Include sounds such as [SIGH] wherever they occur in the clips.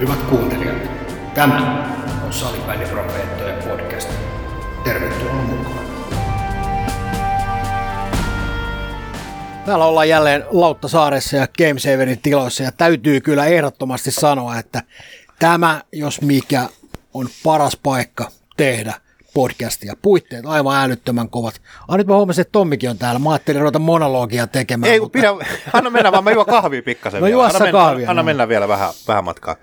Hyvät kuuntelijat, tämä on Salibändiprofeettojen podcast. Tervetuloa mukaan. Täällä ollaan jälleen Lauttasaaressa ja Gamesaverin tiloissa ja täytyy kyllä ehdottomasti sanoa, että tämä, jos mikä, on paras paikka tehdä podcastia. Puitteet aivan älyttömän kovat. Ah, nyt mä huomasin, että Tommikin on täällä. Mä ajattelin ruveta monologia tekemään. Ei, mutta... pidä, anna mennä vaan, mä juon kahvia pikkasen [LAUGHS] No vielä. juossa anna mennä, kahvia, Anna no. mennä vielä vähän, vähän matkaa.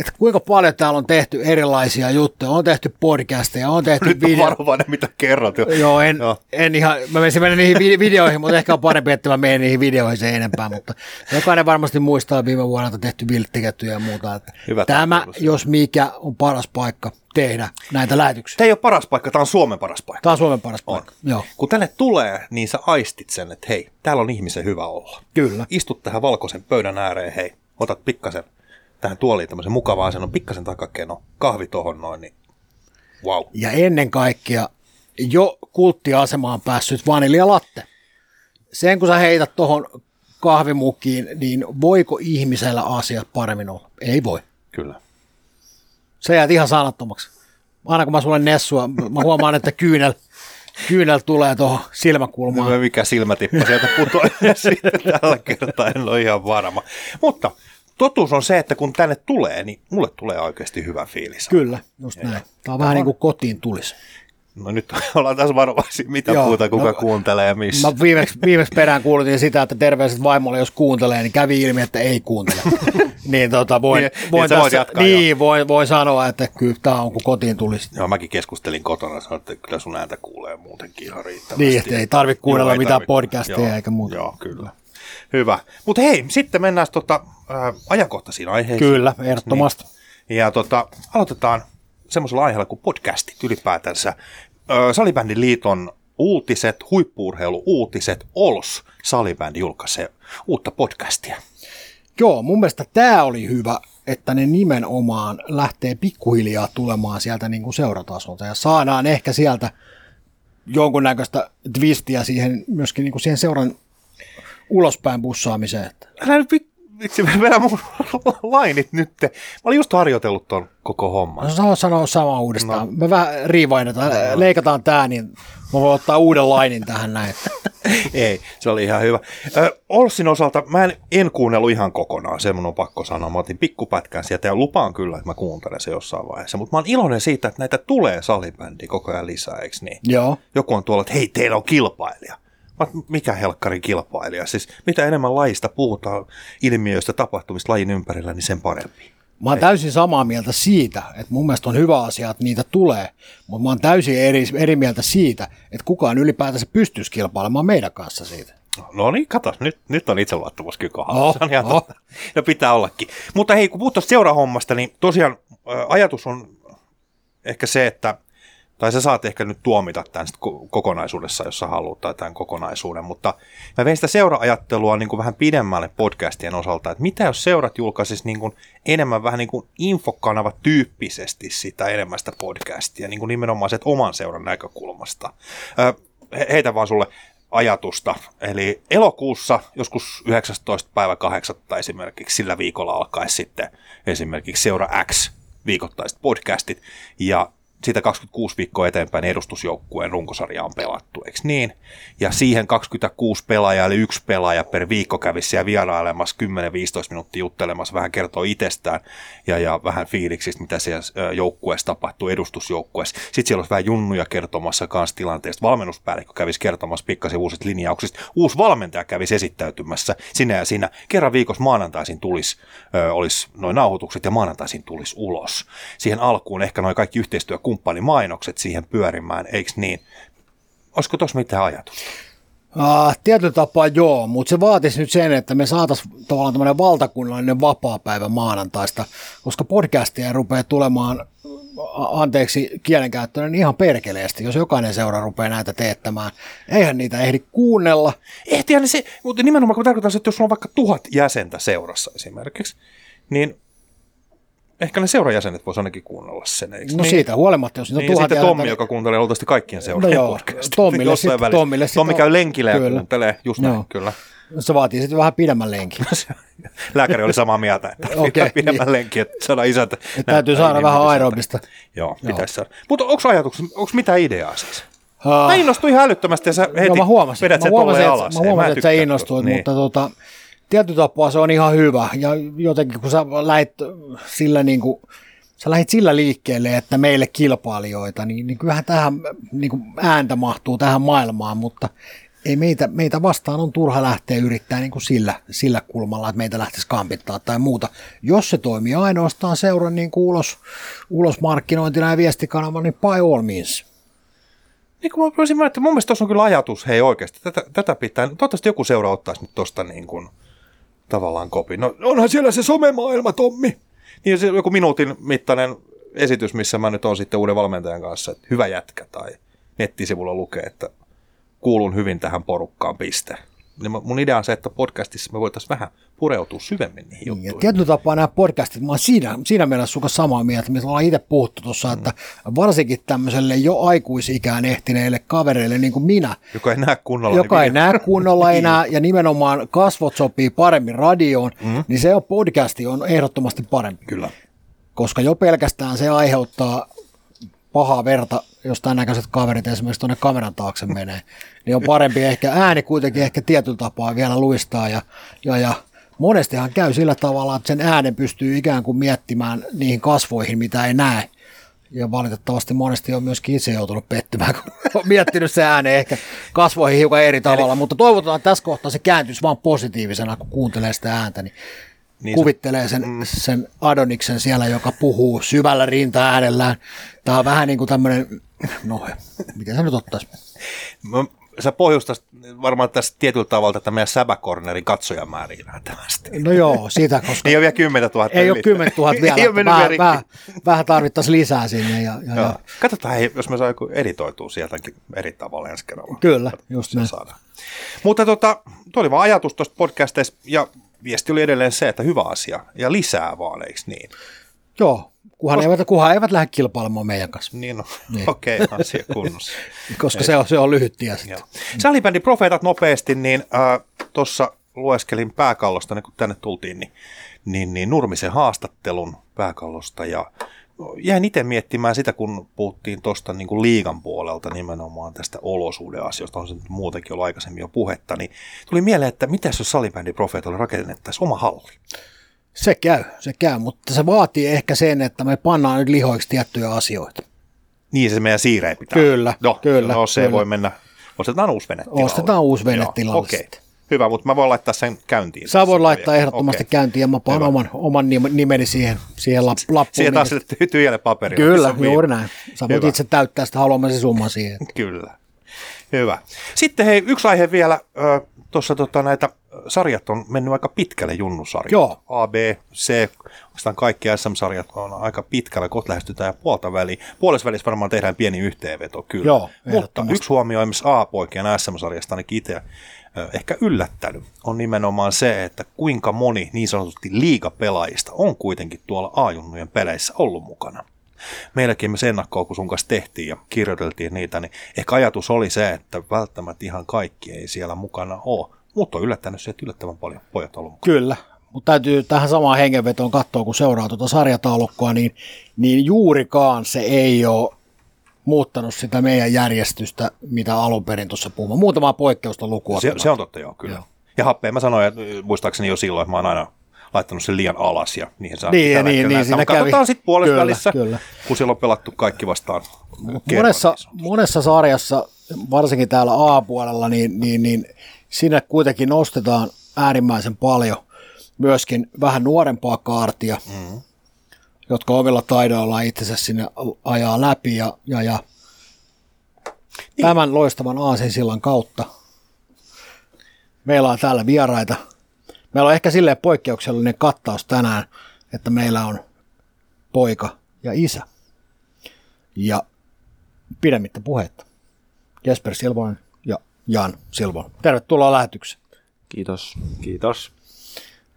Että kuinka paljon täällä on tehty erilaisia juttuja. On tehty podcasteja, on tehty Nyt on video... varovainen, mitä kerrot. jo. Joo, en, Joo. en ihan, mä menisin mennä niihin vi- videoihin, mutta ehkä on parempi, että mä menen niihin videoihin sen enempää, mutta jokainen varmasti muistaa viime vuonna tehty vilttikettyjä ja muuta, että Hyvä tämä, tarkoitus. jos mikä, on paras paikka tehdä näitä lähetyksiä. Tämä ei ole paras paikka, tämä on Suomen paras paikka. Tämä on Suomen paras paikka. Joo, Kun tänne tulee, niin sä aistit sen, että hei, täällä on ihmisen hyvä olla. kyllä. Istut tähän valkoisen pöydän ääreen, hei, otat pikkasen tähän tuoliin tämmöisen mukavaa asennon, pikkasen takakeno, kahvi tohon noin, niin wow. Ja ennen kaikkea jo kulttiasemaan päässyt vaniljalatte. Sen kun sä heität tuohon kahvimukkiin, niin voiko ihmisellä asiat paremmin olla? Ei voi. Kyllä. Se jäät ihan sanattomaksi. Aina kun mä sulle nessua, mä huomaan, että kyynel, kyynel tulee tuohon silmäkulmaan. No, mikä silmätippa sieltä putoaa [LAUGHS] sitten tällä kertaa, en ole ihan varma. Mutta totuus on se, että kun tänne tulee, niin mulle tulee oikeasti hyvä fiilis. Kyllä, just näin. Tämä on vähän niin kuin kotiin tulisi. No nyt [LAUGHS] ollaan taas varovaisia, mitä Joo, puhutaan, kuka no, kuuntelee ja missä. Mä viimeksi, viimeksi perään kuulutin sitä, että terveiset vaimolle, jos kuuntelee, niin kävi ilmi, että ei kuuntele. [LAUGHS] niin tota, voin, Niin, voin, niin sä voit tässä, niin, voin, voin sanoa, että kyllä tämä on kuin kotiin tulisi. Joo, mäkin keskustelin kotona sanoin, että kyllä sun ääntä kuulee muutenkin ihan riittävästi. Niin, että ei tarvitse kuunnella ei mitään tarvi- podcasteja joo, eikä muuta. Joo, kyllä. Hyvä. Mutta hei, sitten mennään tota, äh, ajankohtaisiin aiheisiin. Kyllä, ehdottomasti. Niin. Ja tota, aloitetaan semmoisella aiheella kuin podcastit ylipäätänsä. Ö, Salibändin liiton uutiset, huippuurheilu-uutiset, OLS Salibändi julkaisee uutta podcastia. Joo, mun mielestä tämä oli hyvä, että ne nimenomaan lähtee pikkuhiljaa tulemaan sieltä niin kuin seuratasolta ja saadaan ehkä sieltä jonkunnäköistä twistiä siihen myöskin niin kuin siihen seuran ulospäin bussaamiseen. Älä nyt vit- vitsi, [LAUGHS] mä vedän mun lainit nyt. Mä olin just harjoitellut ton koko homman. No, saa sanoa sama uudestaan. No. Me vähän riivainetaan, leikataan tämä, niin mä voin ottaa uuden lainin tähän näin. [LAUGHS] Ei, se oli ihan hyvä. Ö, Olssin osalta mä en, en kuunnellut ihan kokonaan, se mun on pakko sanoa. Mä otin pikkupätkän sieltä ja lupaan kyllä, että mä kuuntelen se jossain vaiheessa. Mutta mä oon iloinen siitä, että näitä tulee salibändiä koko ajan lisää, eikö niin? Joo. Joku on tuolla, että hei, teillä on kilpailija. Mikä helkkarin kilpailija? Siis mitä enemmän lajista puhutaan ilmiöistä, tapahtumista lajin ympärillä, niin sen parempi. Mä oon täysin samaa mieltä siitä, että mun mielestä on hyvä asia, että niitä tulee, mutta mä oon täysin eri, eri mieltä siitä, että kukaan ylipäätänsä pystyisi kilpailemaan meidän kanssa siitä. No niin, kato, nyt, nyt on itseluottamus kyllä kohdalla. Oh, on [LAUGHS] ihan oh. totta. No pitää ollakin. Mutta hei, kun puhutaan seurahommasta, niin tosiaan ajatus on ehkä se, että tai sä saat ehkä nyt tuomita tämän kokonaisuudessa, jos sä haluat, tai tämän kokonaisuuden, mutta mä vein sitä seura-ajattelua niin kuin vähän pidemmälle podcastien osalta, että mitä jos seurat julkaisis niin kuin enemmän vähän niin kuin infokanava tyyppisesti sitä enemmän sitä podcastia, niin kuin nimenomaan se, oman seuran näkökulmasta. Heitä vaan sulle ajatusta. Eli elokuussa, joskus 19. päivä 8. esimerkiksi, sillä viikolla alkaisi sitten esimerkiksi Seura X viikoittaiset podcastit, ja siitä 26 viikkoa eteenpäin edustusjoukkueen runkosarja on pelattu, eikö niin? Ja siihen 26 pelaajaa, eli yksi pelaaja per viikko kävisi siellä vierailemassa 10-15 minuuttia juttelemassa, vähän kertoo itsestään ja, ja vähän fiiliksistä, mitä siellä joukkueessa tapahtuu, edustusjoukkueessa. Sitten siellä olisi vähän junnuja kertomassa kanssa tilanteesta. Valmennuspäällikkö kävisi kertomassa pikkasen uusista linjauksista. Uusi valmentaja kävisi esittäytymässä sinä ja siinä. Kerran viikossa maanantaisin tulisi, olisi noin nauhoitukset ja maanantaisin tulisi ulos. Siihen alkuun ehkä noin kaikki yhteistyökumppanimainokset siihen pyörimään, eikö niin? Olisiko tuossa mitään ajatusta? Uh, tietyllä tapaa joo, mutta se vaatisi nyt sen, että me saataisiin tavallaan tämmöinen valtakunnallinen vapaa-päivä maanantaista, koska podcastia rupeaa tulemaan, anteeksi kielenkäyttöön, niin ihan perkeleesti, jos jokainen seura rupeaa näitä teettämään. Eihän niitä ehdi kuunnella. Ehtihän se, mutta nimenomaan kun tarkoitan, että jos sulla on vaikka tuhat jäsentä seurassa esimerkiksi, niin ehkä ne seurajäsenet voisi ainakin kuunnella sen, eikö No niin? siitä huolimatta, jos niitä Niin, on tuhat sitten Tommi, niin- joka kuuntelee luultavasti kaikkien seuraajien No joo, podcastia. Tommille sit- välissä. Tommille sit Tommi on- käy lenkillä ja kyllä. kuuntelee, just näin, Joo. kyllä. Se vaatii sitten vähän pidemmän lenkin. [LAUGHS] Lääkäri oli samaa mieltä, että okay, pidemmän niin. lenkin, että saadaan isäntä. Että täytyy saada vähän aerobista. Joo, pitäisi saada. Mutta onko ajatuksessa, onko mitään ideaa siis? Uh, Mä innostuin ihan älyttömästi ja sä heti no, mä huomasin, vedät mä sen huomasin, tolleen että, alas. mä Ei, huomasin että sä innostuit, mutta tota, tietyllä tapaa se on ihan hyvä. Ja jotenkin kun sä lähit sillä, niin kuin, sä lähit sillä liikkeelle, että meille kilpailijoita, niin, niin kyllähän tähän niin kuin ääntä mahtuu tähän maailmaan, mutta ei meitä, meitä vastaan on turha lähteä yrittää niin kuin sillä, sillä kulmalla, että meitä lähtisi kampittaa tai muuta. Jos se toimii ainoastaan seuran niin kuin ulos, ulosmarkkinointina ja viestikanava, niin by all means. Niin kuin mä voisin että mun mielestä tuossa on kyllä ajatus, hei oikeasti, tätä, tätä pitää, toivottavasti joku seura ottaisi nyt tosta niin kuin, tavallaan kopin. No onhan siellä se somemaailma, Tommi. Niin se joku minuutin mittainen esitys, missä mä nyt on sitten uuden valmentajan kanssa, että hyvä jätkä tai nettisivulla lukee, että kuulun hyvin tähän porukkaan, piste. Niin mun idea on se, että podcastissa me voitaisiin vähän pureutua syvemmin niihin Ja juttuihin. tietyllä tapaa nämä podcastit, mä oon siinä, siinä mielessä sun samaa mieltä, mitä ollaan itse puhuttu tuossa, että varsinkin tämmöiselle jo aikuisikään ehtineille kavereille niin kuin minä, Joka ei näe kunnolla. joka ei niin näe kunnolla [LAUGHS] enää ja nimenomaan kasvot sopii paremmin radioon, mm. niin se on podcasti on ehdottomasti parempi. Kyllä. Koska jo pelkästään se aiheuttaa pahaa verta, jos tämän näköiset kaverit esimerkiksi tuonne kameran taakse menee, niin on parempi ehkä ääni kuitenkin ehkä tietyllä tapaa vielä luistaa ja, ja, ja monestihan käy sillä tavalla, että sen äänen pystyy ikään kuin miettimään niihin kasvoihin, mitä ei näe. Ja valitettavasti monesti on myöskin itse joutunut pettymään, kun [LAUGHS] on miettinyt se äänen ehkä kasvoihin hiukan eri tavalla, Eli... mutta toivotaan, että tässä kohtaa se kääntyisi vaan positiivisena, kun kuuntelee sitä ääntä, niin, Niin kuvittelee sen, mm. sen Adoniksen siellä, joka puhuu syvällä rinta-äänellään. Tämä on vähän niin kuin tämmöinen, no miten se nyt ottaisi? Mä, sä pohjustat varmaan tästä tietyllä tavalla tätä meidän Säbäkornerin katsojamääriä nähtävästi. No joo, siitä, koska Ei ole vielä 10 000 ei ole ylittänyt. 10 000 vielä, ei ole vähän, vähän, vähän tarvittaisiin lisää sinne. Ja, ja, Joo. ja, Katsotaan, hei, jos me saa joku editoitua sieltäkin eri tavalla ensi kerralla. Kyllä, just näin. saadaan. Mutta tota, tuo oli vaan ajatus tuosta podcasteista ja viesti oli edelleen se, että hyvä asia ja lisää vaan, eikö niin? joo kunhan, eivät, kunhan eivät lähde kilpailemaan meidän kanssa, Niin no, Niin. okei, okay, asia kunnossa. [LAUGHS] koska se on, se on lyhyt tie sitten. Joo. Salibändin profeetat nopeasti, niin äh, tuossa lueskelin pääkallosta, niin kun tänne tultiin, niin, niin, niin Nurmisen haastattelun pääkallosta ja jäin itse miettimään sitä, kun puhuttiin tuosta niin kuin liigan puolelta nimenomaan tästä olosuuden asioista, on se nyt muutenkin ollut aikaisemmin jo puhetta, niin tuli mieleen, että mitä jos salibändin profeetalle rakennettaisiin oma halli? Se käy, se käy, mutta se vaatii ehkä sen, että me pannaan nyt lihoiksi tiettyjä asioita. Niin se meidän siireen pitää. Kyllä, no, kyllä, No se kyllä. voi mennä, ostetaan uusi vene. Ostetaan uusi vene tilalle Okei, sitten. Hyvä, mutta mä voin laittaa sen käyntiin. Sä voit tässä laittaa ehdottomasti Okei. käyntiin ja mä panen Hyvä. oman, oman nim- nimeni siihen, siihen lap, lappuun. Siihen taas niin- tyhjälle paperille. Kyllä, juuri näin. Sä voit Hyvä. itse täyttää sitä haluamasi summan siihen. [LAUGHS] Kyllä. Hyvä. Sitten hei, yksi aihe vielä. Tuossa tota, näitä sarjat on mennyt aika pitkälle junnusarjat. Joo. A, B, C, oikeastaan kaikki SM-sarjat on aika pitkällä, kohta lähestytään ja puolta väliin. Puolessa välissä varmaan tehdään pieni yhteenveto, kyllä. Joo, Mutta yksi huomio esimerkiksi A-poikien SM-sarjasta ainakin itse ehkä yllättänyt on nimenomaan se, että kuinka moni niin sanotusti liigapelaajista on kuitenkin tuolla A-junnujen peleissä ollut mukana meilläkin me sen ennakkoa, kun sun kanssa tehtiin ja kirjoiteltiin niitä, niin ehkä ajatus oli se, että välttämättä ihan kaikki ei siellä mukana ole. Mutta on yllättänyt se, että yllättävän paljon pojat on. Kyllä, mutta täytyy tähän samaan hengenvetoon katsoa, kun seuraa tuota sarjataulukkoa, niin, niin juurikaan se ei ole muuttanut sitä meidän järjestystä, mitä alun perin tuossa puhumaan. Muutama poikkeusta lukua. Se, se on totta, joo, kyllä. Joo. Ja happeen mä sanoin, että ö, muistaakseni jo silloin, että mä oon aina laittanut sen liian alas ja niihin saa Niin, tällä niin, niin, siinä Mutta kävi. Katsotaan sitten puolessa Kyllä, välissä, kyllä. kun siellä on pelattu kaikki vastaan. kerran, monessa, niin monessa sarjassa, varsinkin täällä A-puolella, niin, niin, niin sinne kuitenkin nostetaan äärimmäisen paljon myöskin vähän nuorempaa kaartia, mm. Jotka omilla taidoillaan itsensä sinne ajaa läpi ja, ja, ja niin. tämän loistavan aasinsillan kautta meillä on täällä vieraita. Meillä on ehkä silleen poikkeuksellinen kattaus tänään, että meillä on poika ja isä. Ja pidemmittä puhetta. Jesper Silvonen ja Jan Silvonen. Tervetuloa lähetykseen. Kiitos. Kiitos.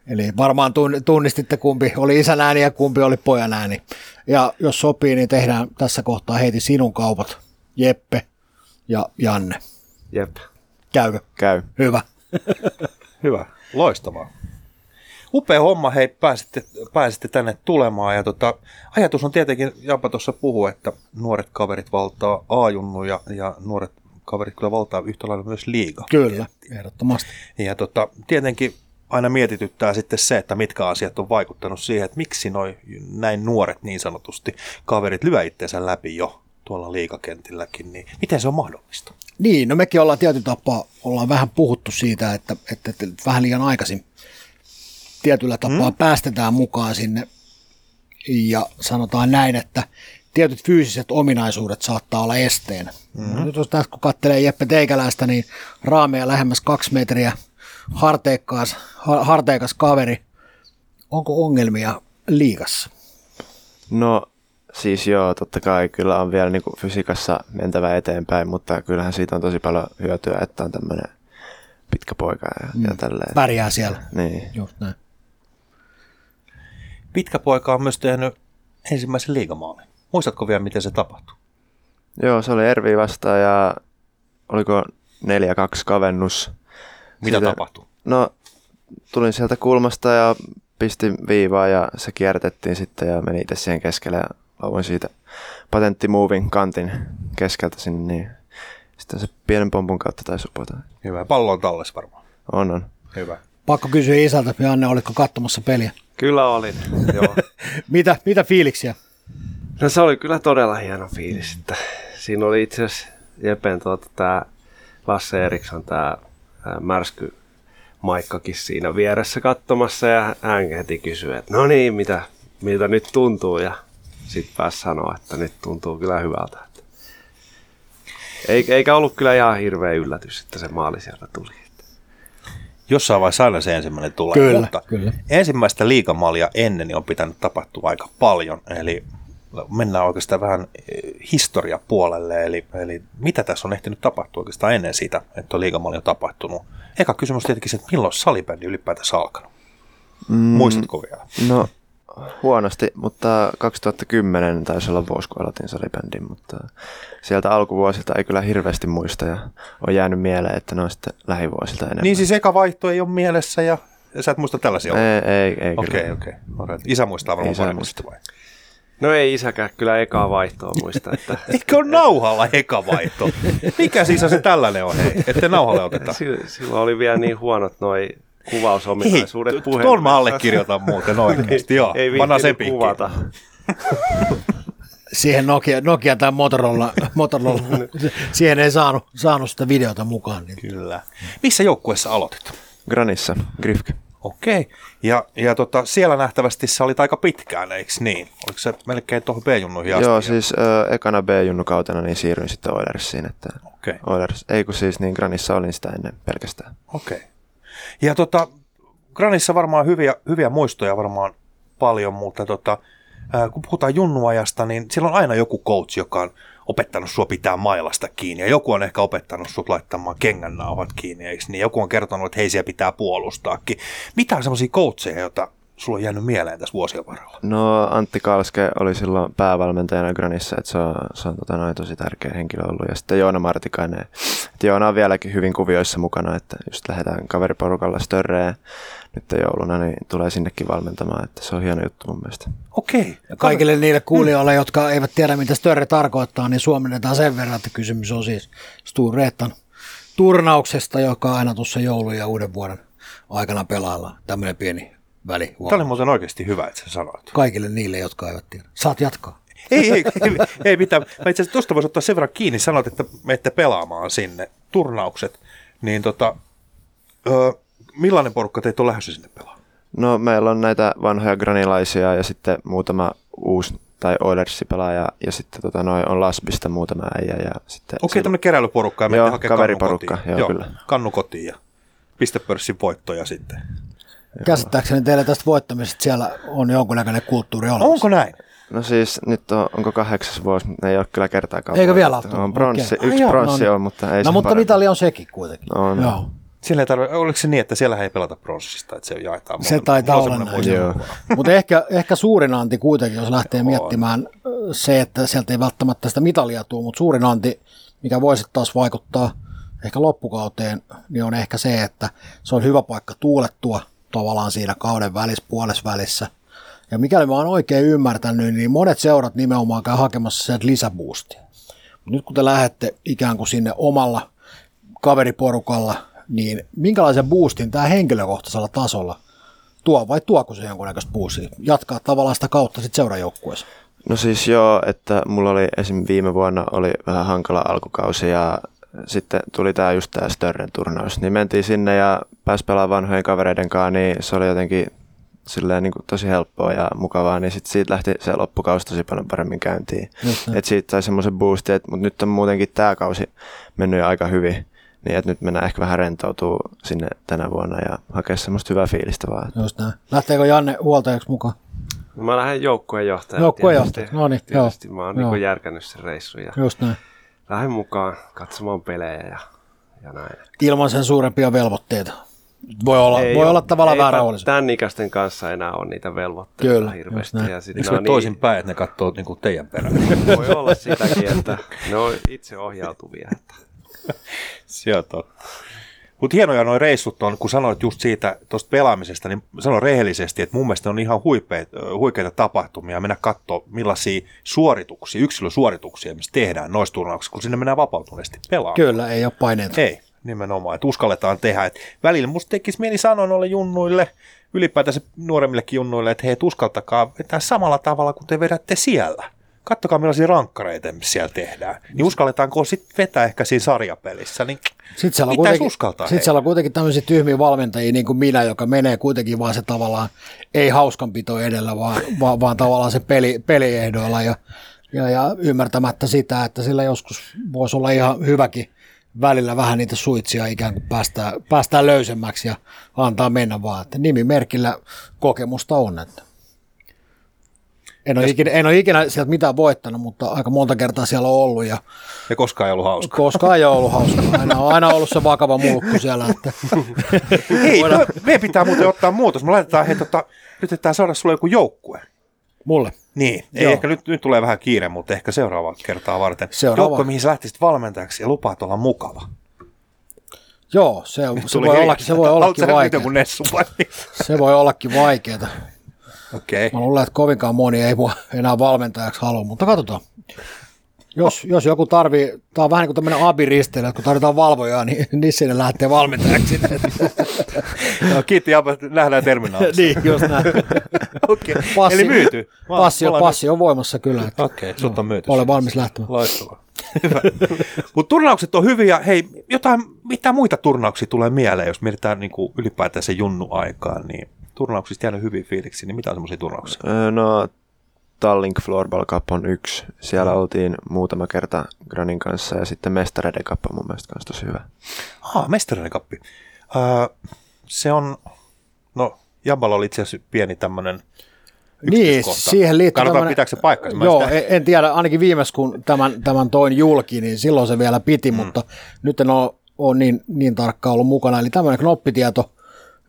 Eli varmaan tun- tunnistitte, kumpi oli isän ääni ja kumpi oli pojan ääni. Ja jos sopii, niin tehdään tässä kohtaa heti sinun kaupat. Jeppe ja Janne. Jep. Käykö? Käy. Hyvä. [LAUGHS] Hyvä, loistavaa. Upea homma, hei, pääsitte, pääsitte tänne tulemaan. Ja tota, ajatus on tietenkin, Japa tuossa puhuu, että nuoret kaverit valtaa A-junnu ja, ja nuoret kaverit kyllä valtaa yhtä lailla myös liiga. Kyllä, ehdottomasti. Ja tota, tietenkin aina mietityttää sitten se, että mitkä asiat on vaikuttanut siihen, että miksi noin näin nuoret niin sanotusti kaverit lyö itseensä läpi jo tuolla liikakentilläkin, niin miten se on mahdollista? Niin, no mekin ollaan tietyn tapaa, ollaan vähän puhuttu siitä, että, että, että vähän liian aikaisin tietyllä tapaa hmm. päästetään mukaan sinne ja sanotaan näin, että tietyt fyysiset ominaisuudet saattaa olla esteenä. Mm-hmm. Nyt jos tässä kun katselee Jeppe Teikäläistä, niin raameja lähemmäs kaksi metriä, harteikas, harteikas kaveri. Onko ongelmia liikassa? No siis joo, totta kai kyllä on vielä niin fysiikassa mentävä eteenpäin, mutta kyllähän siitä on tosi paljon hyötyä, että on tämmöinen pitkä poika ja, mm. ja tälleen. Pärjää siellä. Niin. Just näin. Pitkä poika on myös tehnyt ensimmäisen liigamaalin. Muistatko vielä, miten se tapahtui? Joo, se oli Ervi vastaan ja oliko 4-2 kavennus. Mitä Siitä, tapahtui? No, tulin sieltä kulmasta ja pistin viivaa ja se kiertettiin sitten ja meni itse siihen keskelle ja siitä patenttimovin kantin keskeltä sinne, niin sitten se pienen pompun kautta taisi upota. Hyvä. Pallo on tallessa varmaan. On, on. Hyvä. Pakko kysyä isältä, Janne, olitko katsomassa peliä? Kyllä olin, joo. [LAUGHS] mitä, mitä fiiliksiä? No se oli kyllä todella hieno fiilis. Että siinä oli itse asiassa Jepen tuota, tämä Lasse Eriksson, tämä märsky Maikkakin siinä vieressä katsomassa ja hän heti kysyi, että no niin, mitä, miltä nyt tuntuu ja sitten pääsi sanoa, että nyt tuntuu kyllä hyvältä. Eikä ollut kyllä ihan hirveä yllätys, että se maali sieltä tuli. Jossain vaiheessa aina se ensimmäinen tulee, kyllä, mutta kyllä. ensimmäistä liikamalia ennen niin on pitänyt tapahtua aika paljon. Eli mennään oikeastaan vähän eh, historiapuolelle, eli, eli mitä tässä on ehtinyt tapahtua oikeastaan ennen sitä, että on liigamalli on tapahtunut. Eka kysymys tietenkin se, että milloin salibändi ylipäätänsä alkanut? Mm, Muistatko vielä? No huonosti, mutta 2010 taisi olla vuosi, kun aloitin salibändin, mutta sieltä alkuvuosilta ei kyllä hirveästi muista ja on jäänyt mieleen, että ne on sitten lähivuosilta enemmän. Niin siis eka vaihto ei ole mielessä ja sä et muista tällaisia? Ei, ei, ei Okei, okei. Okay. Isä muistaa varmaan Isä muista. vai? No ei isäkään kyllä ekaa vaihtoa muista. Että... [LAUGHS] Eikö ole nauhalla eka vaihto? Mikä siis se tällainen on, hei, että nauhalle oteta? [LAUGHS] Silloin oli vielä niin huonot noi kuvausominaisuudet Hei, tuon mä allekirjoitan muuten oikeasti, joo. Ei se kuvata. [LAUGHS] siihen Nokia, Nokia tai Motorola, Motorola siihen ei saanut, saanut sitä videota mukaan. Niin. Kyllä. Missä joukkueessa aloitit? Granissa, Grifke. Okei. Ja, ja tota, siellä nähtävästi sä olit aika pitkään, eikö niin? Oliko se melkein tuohon B-junnuihin asti? Joo, siis ö, ekana B-junnukautena niin siirryin sitten Oilersiin. Että okay. Oilers, ei kun siis niin Granissa olin sitä ennen pelkästään. Okei. Ja tota, Granissa varmaan hyviä, hyviä muistoja varmaan paljon, mutta tota, ää, kun puhutaan junnuajasta, niin siellä on aina joku coach, joka on opettanut sua pitää mailasta kiinni, ja joku on ehkä opettanut sut laittamaan kengännauhat kiinni, eikö niin? Joku on kertonut, että hei, siellä pitää puolustaakin. Mitä on semmoisia coacheja, joita sulla on jäänyt mieleen tässä vuosien varrella? No Antti Kalske oli silloin päävalmentajana Granissa, että se on, se on tota, noin tosi tärkeä henkilö ollut. Ja sitten Joona Martikainen. Että Joona on vieläkin hyvin kuvioissa mukana, että just lähdetään kaveriporukalla störreen nyt jouluna, niin tulee sinnekin valmentamaan, että se on hieno juttu mun mielestä. Okei. Ja kaikille niille kuulijoille, mm. jotka eivät tiedä, mitä större tarkoittaa, niin suomennetaan sen verran, että kysymys on siis Sturreettan turnauksesta, joka aina tuossa joulun ja uuden vuoden aikana pelaillaan. Tämmöinen pieni väli. Tämä oli muuten oikeasti hyvä, että sä sanoit. Kaikille niille, jotka eivät tiedä. Saat jatkaa. ei, ei, ei, ei mitään. Mä itse asiassa tuosta voisi ottaa sen verran kiinni. Sanoit, että menette pelaamaan sinne turnaukset. Niin tota, ö, millainen porukka teitä on lähdössä sinne pelaamaan? No meillä on näitä vanhoja granilaisia ja sitten muutama uusi tai Oilersi-pelaaja ja sitten tota, noin on Lasbista muutama äijä. Ja sitten Okei, tämmöinen keräilyporukka ja joo, kaveriporukka, joo, joo, kyllä. kannu kotiin ja pistepörssin voittoja sitten. Käsittääkseni teillä tästä voittamisesta siellä on jonkunnäköinen kulttuuri olemassa. Onko näin? No siis nyt on, onko kahdeksas vuosi, ei ole kyllä kertaakaan. Eikö vielä ole? On bronssi, okay. yksi bronssi no, on, mutta ei No mutta mitali on sekin kuitenkin. No, no. Joo. Sillä ei tarvitse, oliko se niin, että siellä ei pelata pronssista, että se jaetaan? Se taitaa olla näin. Mutta ehkä, ehkä suurin anti kuitenkin, jos lähtee on. miettimään se, että sieltä ei välttämättä sitä mitalia tule, mutta suurin anti, mikä voisi taas vaikuttaa ehkä loppukauteen, niin on ehkä se, että se on hyvä paikka tuulettua tavallaan siinä kauden välissä, puolessa välissä. Ja mikäli mä oon oikein ymmärtänyt, niin monet seurat nimenomaan käy hakemassa sieltä lisäboostia. Mut nyt kun te lähdette ikään kuin sinne omalla kaveriporukalla, niin minkälaisen boostin tämä henkilökohtaisella tasolla tuo vai tuoko se jonkunnäköistä boostia? Jatkaa tavallaan sitä kautta sitten seurajoukkueessa. No siis joo, että mulla oli esim. viime vuonna oli vähän hankala alkukausi ja sitten tuli tämä just tämä Störren turnaus, niin mentiin sinne ja pääsi pelaamaan vanhojen kavereiden kanssa, niin se oli jotenkin silleen niin kuin tosi helppoa ja mukavaa, niin sitten siitä lähti se loppukausi tosi paljon paremmin käyntiin. Että siitä sai semmoisen boostin, että, mutta nyt on muutenkin tämä kausi mennyt jo aika hyvin, niin että nyt mennään ehkä vähän rentoutuu sinne tänä vuonna ja hakea semmoista hyvää fiilistä vaan. Just näin. Lähteekö Janne huoltajaksi mukaan? Mä lähden joukkueenjohtajaksi. Joukkueenjohtaja, no niin, joo. Tietysti mä oon Joo. niin järkännyt sen reissun ja Just näin. Lähden mukaan katsomaan pelejä ja, ja näin. Ilman sen suurempia velvoitteita. Voi olla, voi oo- olla tavallaan ei väärä tän- olisi. Tämän ikäisten kanssa enää on niitä velvoitteita Kyllä, hirveästi. Ja sit Eikö se on toisin päin, että ne katsoo niin kuin teidän perään? [LAUGHS] Voi olla sitäkin, että ne on itse ohjautuvia. Että. Se on totta. Mutta hienoja noin reissut on, kun sanoit just siitä tuosta pelaamisesta, niin sano rehellisesti, että mun mielestä on ihan huikeita, huikeita tapahtumia mennä katsoa millaisia suorituksia, yksilösuorituksia, missä tehdään noissa turnauksissa, kun sinne mennään vapautuneesti pelaamaan. Kyllä, ei ole paineita. Ei, nimenomaan, että uskalletaan tehdä. Et välillä musta tekisi mieli sanoa noille junnuille, ylipäätänsä nuoremmillekin junnuille, että hei, et uskaltakaa vetää samalla tavalla kuin te vedätte siellä. Kattokaa millaisia rankkareita siellä tehdään. Niin uskalletaanko sitten vetää ehkä siinä sarjapelissä, niin Sitten siellä, on kuitenkin, uskaltaa. sit hei. siellä on kuitenkin tämmöisiä tyhmiä valmentajia, niin kuin minä, joka menee kuitenkin vaan se tavallaan, ei hauskanpito edellä, vaan, vaan, vaan tavallaan se peli, peliehdoilla ja, ja, ja ymmärtämättä sitä, että sillä joskus voisi olla ihan hyväkin välillä vähän niitä suitsia ikään kuin päästään, päästään löysemmäksi ja antaa mennä vaan, että nimimerkillä kokemusta on, että en ole, ikinä, en ole ikinä sieltä mitään voittanut, mutta aika monta kertaa siellä on ollut ja Ja koskaan ei ollut hauska. koskaan ei ole ollut hauskaa. Aina on aina ollut se vakava mulkku siellä. Että. [LAUGHS] Hei, me, meidän pitää muuten ottaa muutos. Me laitetaan, hei, tota, yritetään saada sulle joku joukkue. Mulle. Niin, ei Joo. ehkä nyt, nyt tulee vähän kiire, mutta ehkä seuraavaa kertaa varten. Seuraava. Joukkue, mihin sä lähtisit valmentajaksi ja lupaat olla mukava. Joo, se, se, voi, ollakin, se voi ollakin vaikeaa. Se voi ollakin vaikeaa. Okei. Mä luulen, että kovinkaan moni ei mua enää valmentajaksi halua, mutta katsotaan. Jos, jos joku tarvii, tämä on vähän niin kuin tämmöinen että kun tarvitaan valvojaa, niin, niin sinne lähtee valmentajaksi. [LAUGHS] No, kiitti Japa, nähdään terminaalissa. [LAUGHS] niin, just näin. [LAUGHS] Okei, Passi, eli myyty. Mä- Passi, on, passi on voimassa kyllä. Okei, sut on myyty. olen valmis lähtemään. Loistavaa. Hyvä. Mutta turnaukset on hyviä. Hei, jotain, mitä muita turnauksia tulee mieleen, jos mietitään niin kuin ylipäätään se junnu-aikaa, niin turnauksista jäänyt hyvin fiiliksi, niin mitä on semmoisia turnauksia? Öö, No Tallink Floorball Cup on yksi. Siellä oltiin muutama kerta Granin kanssa ja sitten Mestareiden Cup on mun mielestä myös tosi hyvä. Ah, mestarinen kappi. Öö, se on, no Jamballa oli itse asiassa pieni tämmöinen Niin, siihen liittyy Katsotaan, tämmönen- pitääkö se paikkansa. Mä Joo, sitä- en, en tiedä, ainakin viimeis kun tämän, tämän toin julki, niin silloin se vielä piti, mm. mutta nyt en ole, ole niin, niin tarkkaan ollut mukana. Eli tämmöinen knoppitieto,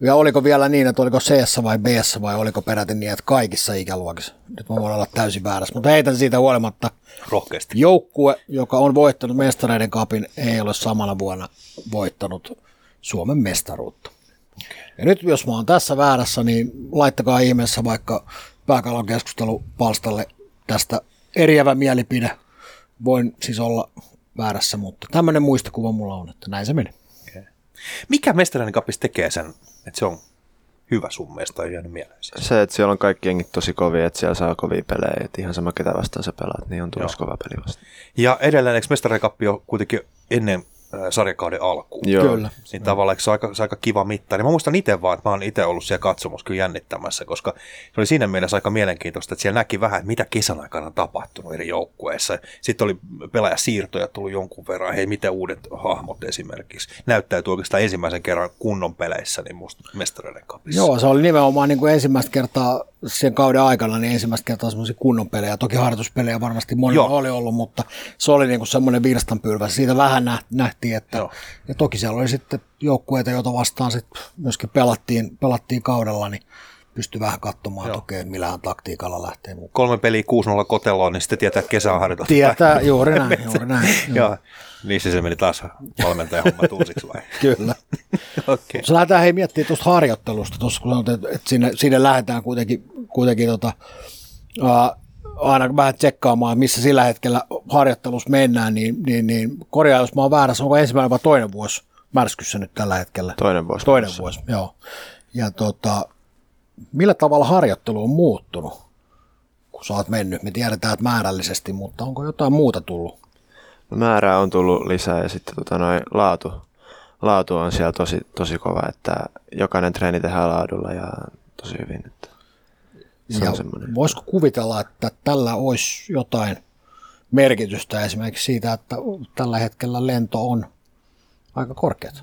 ja oliko vielä niin, että oliko c vai b vai oliko peräti niin, että kaikissa ikäluokissa. Nyt mä voin olla täysin väärässä, mutta heitän siitä huolimatta. rohkeasti. Joukkue, joka on voittanut mestareiden kapin, ei ole samana vuonna voittanut Suomen mestaruutta. Ja nyt jos mä oon tässä väärässä, niin laittakaa ihmeessä vaikka pääkalon keskustelupalstalle tästä eriävä mielipide. Voin siis olla väärässä, mutta tämmöinen muistikuva mulla on, että näin se meni. Mikä mestarinen kapis tekee sen, että se on hyvä sun mielestä, on jäänyt mieleen siis? Se, että siellä on kaikki jengit tosi kovia, että siellä saa kovia pelejä, että ihan sama ketä vastaan sä pelaat, niin on tulossa kova peli vasta. Ja edelleen, eikö mestarinen kappi on kuitenkin ennen sarjakauden alkuun? Joo. Kyllä. Niin tavallaan se on aika, se on aika kiva mittari. Mä muistan itse vaan, että mä oon itse ollut siellä katsomassa kyllä jännittämässä, koska se oli siinä mielessä aika mielenkiintoista, että siellä näki vähän, että mitä kesän aikana on tapahtunut eri joukkueissa. Sitten oli pelaajasiirtoja tullut jonkun verran, hei miten uudet hahmot esimerkiksi. Näyttäytyy oikeastaan ensimmäisen kerran kunnon peleissä, niin musta mestareiden kapissa. Joo, se oli nimenomaan niin kuin ensimmäistä kertaa sen kauden aikana, niin ensimmäistä kertaa semmoisia kunnon pelejä. Toki harjoituspelejä varmasti monilla Joo. oli ollut, mutta se oli niin kuin semmoinen virstanpylväs. Siitä vähän nä- nähtiin, että Joo. ja toki siellä oli sitten joukkueita, joita vastaan sitten myöskin pelattiin, pelattiin kaudella, niin pystyy vähän katsomaan että millähän taktiikalla lähtee mukaan. Kolme peliä 6-0 koteloon, niin sitten tietää, että kesä on harjoiteltu. Tietää, juuri näin, [LAUGHS] juuri näin. Joo. Niin se meni taas valmentajan homma uusiksi vai? [LAUGHS] Kyllä. [LAUGHS] Okei. Se lähdetään hei miettimään tuosta harjoittelusta, tuossa kun sanot, että, että sinne, sinne lähdetään kuitenkin, kuitenkin tota, ää, aina vähän tsekkaamaan, missä sillä hetkellä harjoittelussa mennään, niin, niin, niin korjaa, jos mä oon väärässä, onko ensimmäinen vai toinen vuosi märskyssä nyt tällä hetkellä? Toinen vuosi. Toinen vuosi, joo. Ja tota, millä tavalla harjoittelu on muuttunut, kun sä oot mennyt? Me tiedetään, että määrällisesti, mutta onko jotain muuta tullut? No, määrää on tullut lisää ja sitten tota, noin laatu, laatu on siellä tosi, tosi kova, että jokainen treeni tehdään laadulla ja tosi hyvin. Että se ja semmoinen. voisiko kuvitella, että tällä olisi jotain merkitystä esimerkiksi siitä, että tällä hetkellä lento on aika korkeat.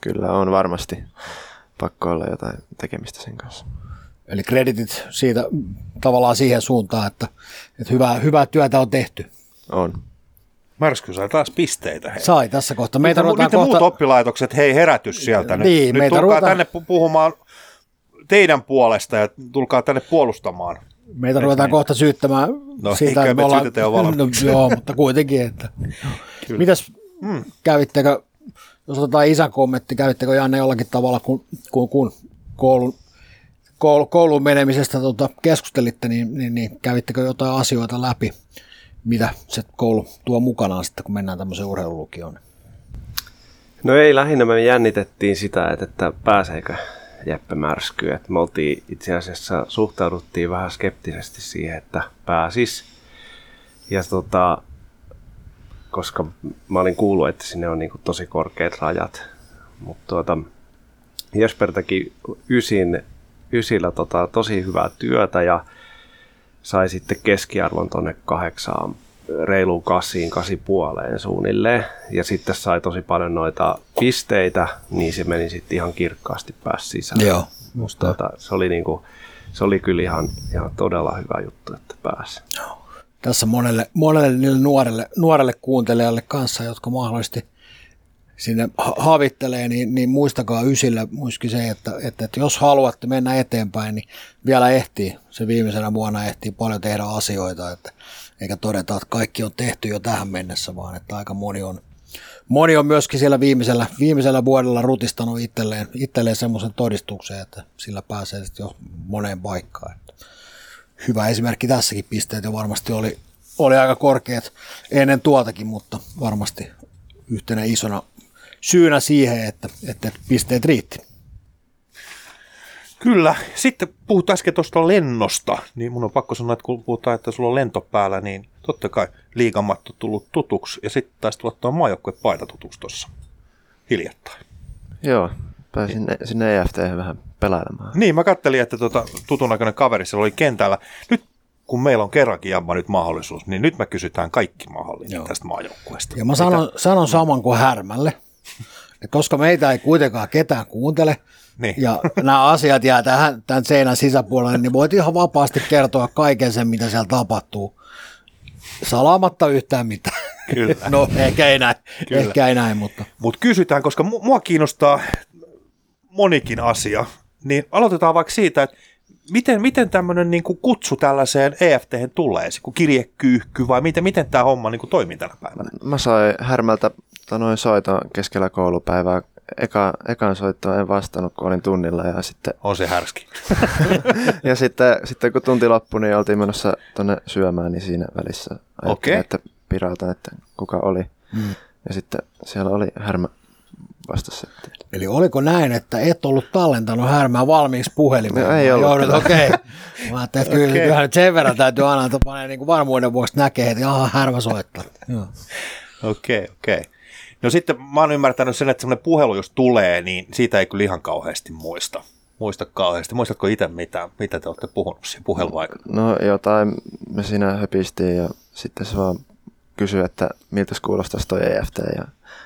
Kyllä on varmasti pakko olla jotain tekemistä sen kanssa. Eli kreditit siitä tavallaan siihen suuntaan, että, että hyvää, hyvää työtä on tehty. On. Märsky sai taas pisteitä. Hei. Sai tässä kohtaa. Meitä ruvetaan nyt kohta... muut oppilaitokset, hei herätys sieltä. Nyt, Niin, nyt meitä tulkaa ruvetaan- tänne pu- puhumaan teidän puolesta ja tulkaa tänne puolustamaan. Meitä ruvetaan niin? kohta syyttämään No, siitä, että me me ollaan... syytetä jo valmiiksi. [LAUGHS] no, joo, mutta kuitenkin. Että... Mitäs Mm. kävittekö, jos otetaan isän kommentti, kävittekö Janne jollakin tavalla, kun, kun, kun koulun, koulu, kouluun menemisestä tota, keskustelitte, niin, niin, niin kävittekö jotain asioita läpi, mitä se koulu tuo mukanaan sitten, kun mennään tämmöiseen urheilulukioon? No ei, lähinnä me jännitettiin sitä, että, että pääseekö Jeppe märskyyn. Että me oltiin itse asiassa suhtauduttiin vähän skeptisesti siihen, että pääsis. Ja tota, koska mä olin kuullut, että sinne on niinku tosi korkeat rajat. Mutta tuota, Jesper teki ysin, ysillä tota, tosi hyvää työtä ja sai sitten keskiarvon tonne kahdeksaan, reiluun kasiin, kasi puoleen suunnilleen. Ja sitten sai tosi paljon noita pisteitä, niin se meni sitten ihan kirkkaasti pääsi sisään. Joo, musta. Tota, se, oli niinku, se oli kyllä ihan, ihan todella hyvä juttu, että pääsi. tässä monelle, monelle niille nuorelle, nuorelle kuuntelijalle kanssa, jotka mahdollisesti sinne ha- havittelee, niin, niin muistakaa ysillä myöskin se, että, että, että jos haluatte mennä eteenpäin, niin vielä ehtii, se viimeisenä vuonna ehtii paljon tehdä asioita, että, eikä todeta, että kaikki on tehty jo tähän mennessä, vaan että aika moni on, moni on myöskin siellä viimeisellä, viimeisellä vuodella rutistanut itselleen, itselleen semmoisen todistuksen, että sillä pääsee sitten jo moneen paikkaan. Että hyvä esimerkki tässäkin pisteet ja varmasti oli, oli aika korkeat ennen tuotakin, mutta varmasti yhtenä isona syynä siihen, että, että pisteet riitti. Kyllä. Sitten puhut äsken tuosta lennosta, niin mun on pakko sanoa, että kun puhutaan, että sulla on lento päällä, niin totta kai liigamatto tullut tutuksi ja sitten taisi tulla tuo maajoukkuepaita tutuksi tuossa hiljattain. Joo, pääsin ne, sinne EFT vähän pelailemaan. Niin, mä kattelin, että tuota, tutun näköinen kaveri siellä oli kentällä. Nyt kun meillä on kerrankin jamma nyt mahdollisuus, niin nyt me kysytään kaikki mahdollinen Joo. tästä maajoukkueesta. Ja mä sanon, sanon saman kuin Härmälle, koska meitä ei kuitenkaan ketään kuuntele, Niin. ja nämä asiat jää tähän, tämän seinän sisäpuolelle, niin voit ihan vapaasti kertoa kaiken sen, mitä siellä tapahtuu, salaamatta yhtään mitään. Kyllä. No, ehkä ei näin, Kyllä. ehkä ei näin, mutta Mutta kysytään, koska mu- mua kiinnostaa monikin asia, niin aloitetaan vaikka siitä, että miten, miten tämmöinen niin kutsu tällaiseen EFT tulee, se kuin kirjekyyhky vai miten, miten tämä homma niin toimii tänä päivänä? Mä sain Härmältä tota noin soiton keskellä koulupäivää. Eka, ekan soittoon en vastannut, kun olin tunnilla ja sitten, On se härski. [LAUGHS] ja sitten, sitten kun tunti loppui, niin oltiin menossa tonne syömään, niin siinä välissä ajattelin, Okei. että pirautan, että kuka oli. Mm. Ja sitten siellä oli Härmä vastassa. Että Eli oliko näin, että et ollut tallentanut härmää valmiiksi puhelimeen? No, ei ollut. Joudut, okei. Okay. [LAUGHS] Mä ajattelin, että kyllä, Okei. kyllähän nyt sen verran täytyy aina, että panee niin kuin varmuuden vuoksi näkee, että jaha, härmä soittaa. Joo. Okei, okay, okei. Okay. No sitten mä oon ymmärtänyt sen, että semmoinen puhelu jos tulee, niin siitä ei kyllä ihan kauheasti muista. Muista kauheasti. Muistatko itse mitä, mitä te olette puhunut siinä puheluaikana? No jotain me siinä höpistiin ja sitten se vaan kysyi, että miltä kuulostaisi toi EFT ja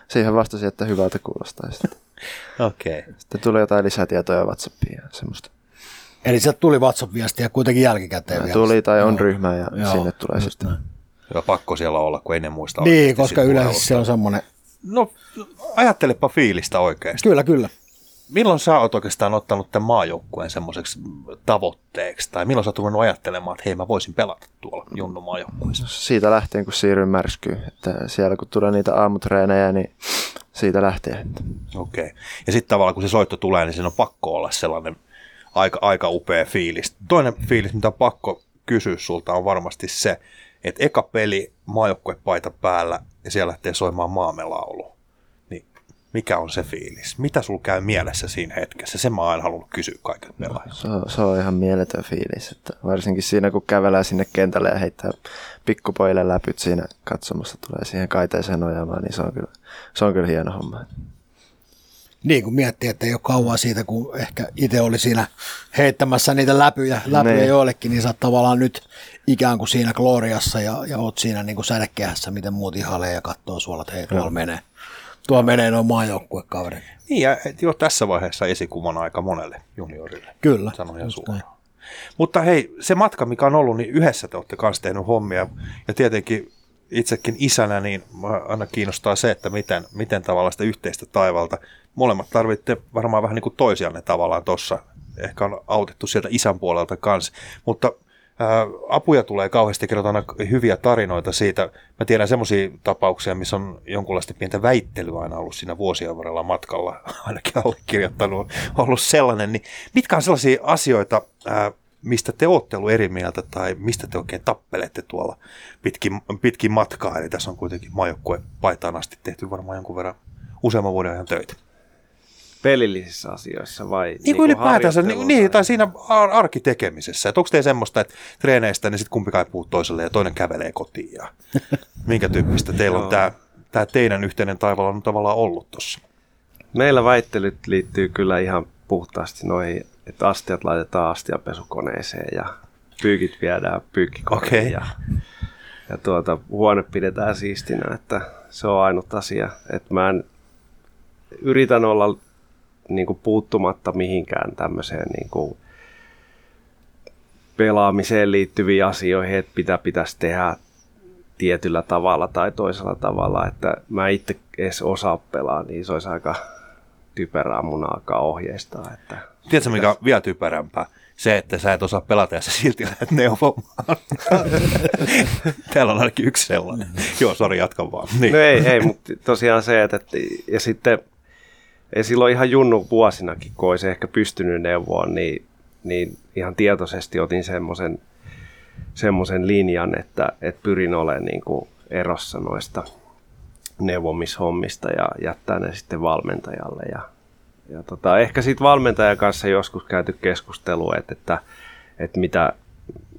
siihen vastasin, että hyvältä kuulostaa. Ja Okei. Okay. sitten tuli jotain lisätietoja Whatsappiin ja semmoista. Eli sieltä tuli WhatsApp-viestiä kuitenkin jälkikäteen vielä. Tuli tai on Joo. ryhmä ja Joo, sinne tulee sitten. näin. Hyvä pakko siellä olla, kun ei ne muista Niin, koska yleensä se on semmoinen, No, ajattelepa fiilistä oikeasti. kyllä, kyllä. milloin sä oot oikeastaan ottanut tämän maajoukkueen semmoiseksi tavoitteeksi, tai milloin sä oot ruvennut ajattelemaan, että hei mä voisin pelata tuolla Junnu maajoukkueessa? Siitä lähtien, kun siirryin märskyyn. Että siellä kun tulee niitä aamutreenejä, niin siitä lähtien. Okei. Okay. Ja sitten tavallaan kun se soitto tulee, niin siinä on pakko olla sellainen aika, aika upea fiilis. Toinen fiilis, mitä on pakko kysyä sulta, on varmasti se, että eka peli maajoukkuepaita päällä ja siellä lähtee soimaan maamelaulu. Mikä on se fiilis? Mitä sul käy mielessä siinä hetkessä? Se mä oon aina halunnut kysyä kaiken pelaajilta. Se on, se on ihan mieletön fiilis. Että varsinkin siinä, kun kävelee sinne kentälle ja heittää pikkupojille läpyt siinä katsomassa, tulee siihen kaiteeseen nojaamaan, niin se on kyllä, se on kyllä hieno homma. Niin kuin miettii, että ei ole kauan siitä, kun ehkä itse oli siinä heittämässä niitä läpyjä, läpyjä Niin. joillekin, niin sä oot tavallaan nyt ikään kuin siinä gloriassa ja, ja oot siinä niin kuin sädekehässä, miten muut ihailee ja katsoo suolla, että hei, tuolla menee. Tuolla menee noin maajoukkuekaverit. Niin, ja jo tässä vaiheessa esikuvana aika monelle juniorille. Kyllä. Just suoraan. näin. Mutta hei, se matka, mikä on ollut, niin yhdessä te olette kanssa tehnyt hommia. Ja tietenkin itsekin isänä, niin aina kiinnostaa se, että miten, miten tavallaan sitä yhteistä taivalta. Molemmat tarvitte varmaan vähän niin kuin toisianne tavallaan tuossa. Ehkä on autettu sieltä isän puolelta kanssa. Mutta apuja tulee kauheasti, kerrotaan aina hyviä tarinoita siitä. Mä tiedän semmoisia tapauksia, missä on jonkunlaista pientä väittelyä aina ollut siinä vuosien varrella matkalla, [LAUGHS] ainakin allekirjoittanut ollut sellainen. Niin mitkä on sellaisia asioita, mistä te olette ollut eri mieltä tai mistä te oikein tappelette tuolla pitkin, pitkin matkaa? Eli tässä on kuitenkin maajoukkue paitaan asti tehty varmaan jonkun verran useamman vuoden ajan töitä. Pelillisissä asioissa vai Niin, niin kuin ylipäätänsä, niin, niin, tai siinä ar- arkitekemisessä. Että onko teillä semmoista, että treeneistä niin sitten kumpikaan ei puhu toiselle ja toinen kävelee kotiin ja [LAUGHS] minkä tyyppistä teillä on tämä, tämä teidän yhteinen taival on tavallaan ollut tuossa? Meillä väittelyt liittyy kyllä ihan puhtaasti noihin, että astiat laitetaan astiapesukoneeseen ja pyykit viedään pyykkikoriin Okei. ja, ja tuota, huone pidetään siistinä, että se on ainut asia. Että mä en, yritän olla niin kuin puuttumatta mihinkään tämmöiseen niin kuin pelaamiseen liittyviin asioihin, että mitä pitäisi tehdä tietyllä tavalla tai toisella tavalla, että mä itse edes osaa pelaa, niin se olisi aika typerää mun alkaa ohjeistaa. Että Tiedätkö, mikä on vielä typerämpää? Se, että sä et osaa pelata ja sä silti lähdet neuvomaan. [LAUGHS] Täällä on ainakin yksi sellainen. Joo, sori, jatka vaan. Niin. No ei, ei mutta tosiaan se, että, että ja sitten ei silloin ihan junnu vuosinakin, kun olisi ehkä pystynyt neuvoon, niin, niin ihan tietoisesti otin semmoisen semmoisen linjan, että, että pyrin olemaan niin kuin erossa noista neuvomishommista ja jättää ne sitten valmentajalle. Ja, ja tota, ehkä sitten valmentajan kanssa joskus käyty keskustelua, että, että, että mitä,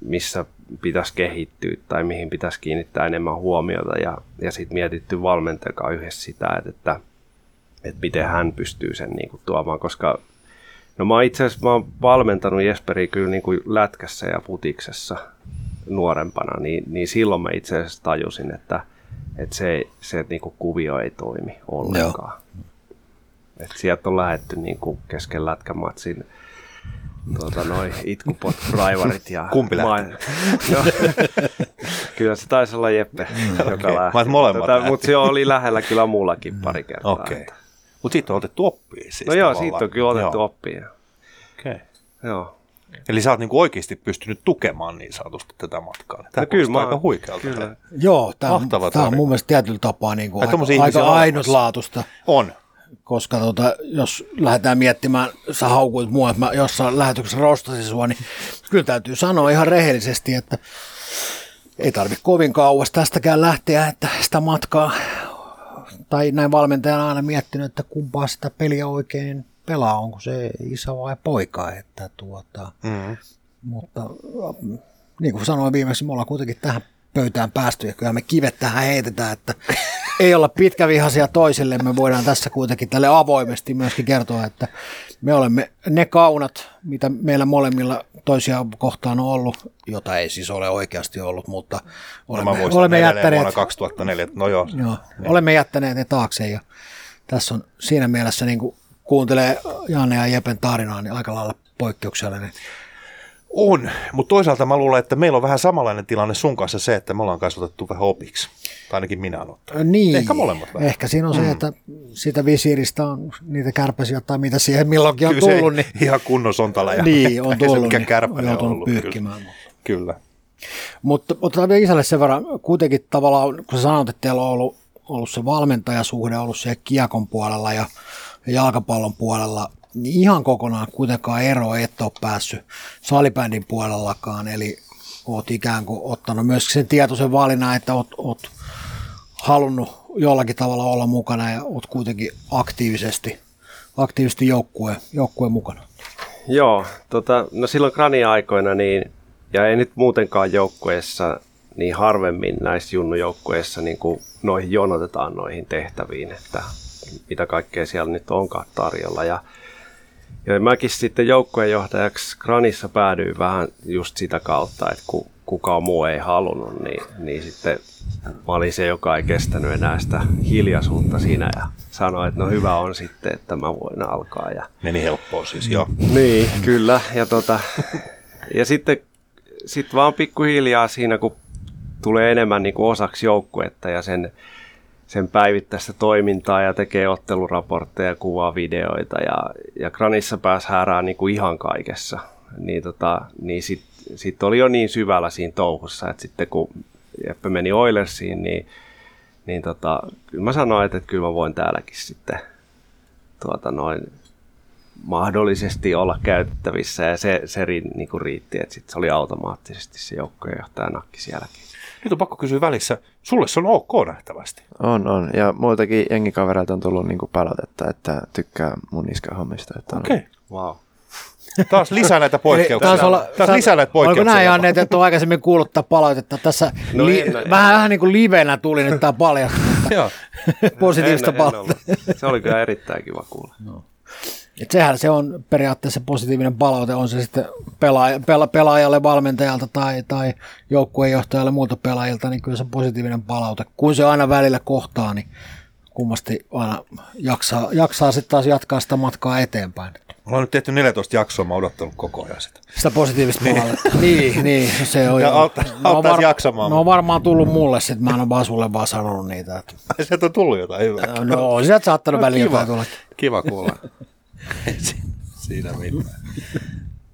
missä pitäisi kehittyä tai mihin pitäisi kiinnittää enemmän huomiota ja, ja sitten mietitty valmentajan kanssa yhdessä sitä, että, että, että miten hän pystyy sen niin kuin tuomaan, koska no mä itse asiassa mä oon valmentanut Jesperiä kyllä niin kuin lätkässä ja futiksessa nuorempana, niin, niin silloin mä itse asiassa tajusin, että, että se, se niin kuin kuvio ei toimi ollenkaan. Et sieltä on lähetty niin kuin kesken lätkämatsin tuota, noi itkupot [LAUGHS] raivarit ja... Kumpi lähti? [LAUGHS] no, kyllä se taisi olla Jeppe, joka Okei. lähti. Molemmat lähti. Mutta se oli lähellä kyllä mullakin pari kertaa. Okei. että- Mutta siitä on otettu oppia siis No joo, tavallaan. siitä on kyllä otettu Joo. oppia. Okay. Joo. Eli sä oot niinku oikeasti pystynyt tukemaan niin sanotusti tätä matkaa. Tämä No kyllä mä- aika huikealta. Kyllä. Joo, tämä on, tää on tarina. mun mielestä tietyllä tapaa niin kuin Ai, aika, aika ainutlaatuista, On. koska tota, jos lähdetään miettimään, sä haukuit mua, että mä jossain lähetyksessä rostasin sua, niin kyllä täytyy sanoa ihan rehellisesti, että ei tarvi kovin kauas tästäkään lähteä, että sitä matkaa, tai näin valmentajana aina miettinyt, että kumpaa sitä peliä oikein pelaa, onko se isä vai poika, että tuota, Mm. mutta äh, niin kuin sanoin viimeksi, me ollaan kuitenkin tähän pöytään päästy ja kyllä me kivet tähän heitetään, että ei olla pitkävihaisia toisille. Me voidaan tässä kuitenkin tälle avoimesti myöskin kertoa, että me olemme ne kaunat, mitä meillä molemmilla toisia kohtaan on ollut, jota ei siis ole oikeasti ollut, mutta No, olemme, mä muistan olemme jättäneet, vuonna 2004. No joo. joo, olemme jättäneet ne taakse ja tässä on siinä mielessä niin kuin kuuntelee Janne ja Jepen tarinaa, niin aika lailla poikkeuksellinen On, mutta toisaalta mä luulen, että meillä on vähän samanlainen tilanne sun kanssa se, että me ollaan kasvatettu vähän opiksi. Tai ainakin minä olen ottanut. Niin, Ehkä molemmat vähän. Ehkä siinä on se, että siitä visiiristä on niitä kärpäsiä tai mitä siihen milloinkin on Kyllä se tullut, niin, [LAUGHS] ihan kunnon sontala ja niin on [LAUGHS] ei se tullut, mikään niin on joutunut ollut. Kyllä. pyyhkimään. Kyllä. Mutta otetaan vielä isälle sen verran, kuitenkin tavallaan, kun sä sanoit, että teillä on ollut, ollut se valmentajasuhde ollut siellä kiekon puolella ja jalkapallon puolella, ihan kokonaan kuitenkaan ero et ole päässyt salibändin puolellakaan, eli oot ikään kuin ottanut myös sen tietoisen valinnan, että oot, oot halunnut jollakin tavalla olla mukana ja oot kuitenkin aktiivisesti, aktiivisesti joukkueen, joukkueen mukana. Joo, tota, no silloin Grania-aikoina, niin, ja ei nyt muutenkaan joukkueessa, niin harvemmin näissä junnujoukkueissa niin kuin noihin jonotetaan noihin tehtäviin, että mitä kaikkea siellä nyt onkaan tarjolla. Ja, ja mäkin sitten joukkueenjohtajaksi Granissa päädyin vähän just sitä kautta, että ku, kukaan muu ei halunnut, niin, niin sitten mä olin se, joka ei kestänyt enää sitä hiljaisuutta siinä ja sanoi, että no hyvä on sitten, että mä voin alkaa. Ja, Meni helppoa siis, joo. niin, kyllä. Ja, tota, ja sitten sit vaan pikkuhiljaa siinä, kun tulee enemmän niin kuin osaksi joukkuetta ja sen, sen päivittäistä toimintaa ja tekee otteluraportteja, kuvaa videoita ja, ja Granissa pääsi häärää niin kuin ihan kaikessa. Niin, tota, niin sitten sit oli jo niin syvällä siinä touhussa, että sitten kun Jeppe meni Oilersiin, niin, niin tota, kyllä mä sanoin, että, että kyllä mä voin täälläkin sitten tuota noin mahdollisesti olla käytettävissä ja se, se ri, niin kuin riitti, että sit se oli automaattisesti se joukkojenjohtaja nakki sielläkin. Nyt on pakko kysyä välissä. Sulle se on ok nähtävästi. On, on. Ja muiltakin jengikavereilta on tullut niinku palautetta, että tykkää mun on- Okei. Okay. Wow. Taas lisää näitä poikkeuksia. Taisi olla- Taas lisää näitä Oliko poikkeuksia. näin, jopa. Janne, että on aikaisemmin kuullut tätä palautetta? Tässä No li- en- vähän, vähän niin kuin livenä tuli nyt tämä paljon Joo. [LAUGHS] positiivista En- en palautetta. Se oli kyllä erittäin kiva kuulla. Et sehän se on periaatteessa positiivinen palaute, on se sitten pelaaja, pela, pelaajalle, valmentajalta tai, tai joukkueenjohtajalle muilta pelaajilta, niin kyllä se on positiivinen palaute. Kun se aina välillä kohtaa, niin kummasti aina jaksaa, jaksaa sitten taas jatkaa sitä matkaa eteenpäin. Mulla on nyt tehty 14 jaksoa, mä oon odottanut koko ajan sitä. Sitä positiivista palautetta. [LAUGHS] niin, niin, se on Ja jo- auttaa- auttaisi jaksamaan. Ne on varmaan tullut mulle, sit mä en ole vaan sulle vaan sanonut niitä. Että, Ai, [LAUGHS] Sieltä on tullut jotain hyvää. no, on sieltä saattanut No, kiva. jotain tulla. Kiva kuulla. [LAUGHS] Siinä mitään.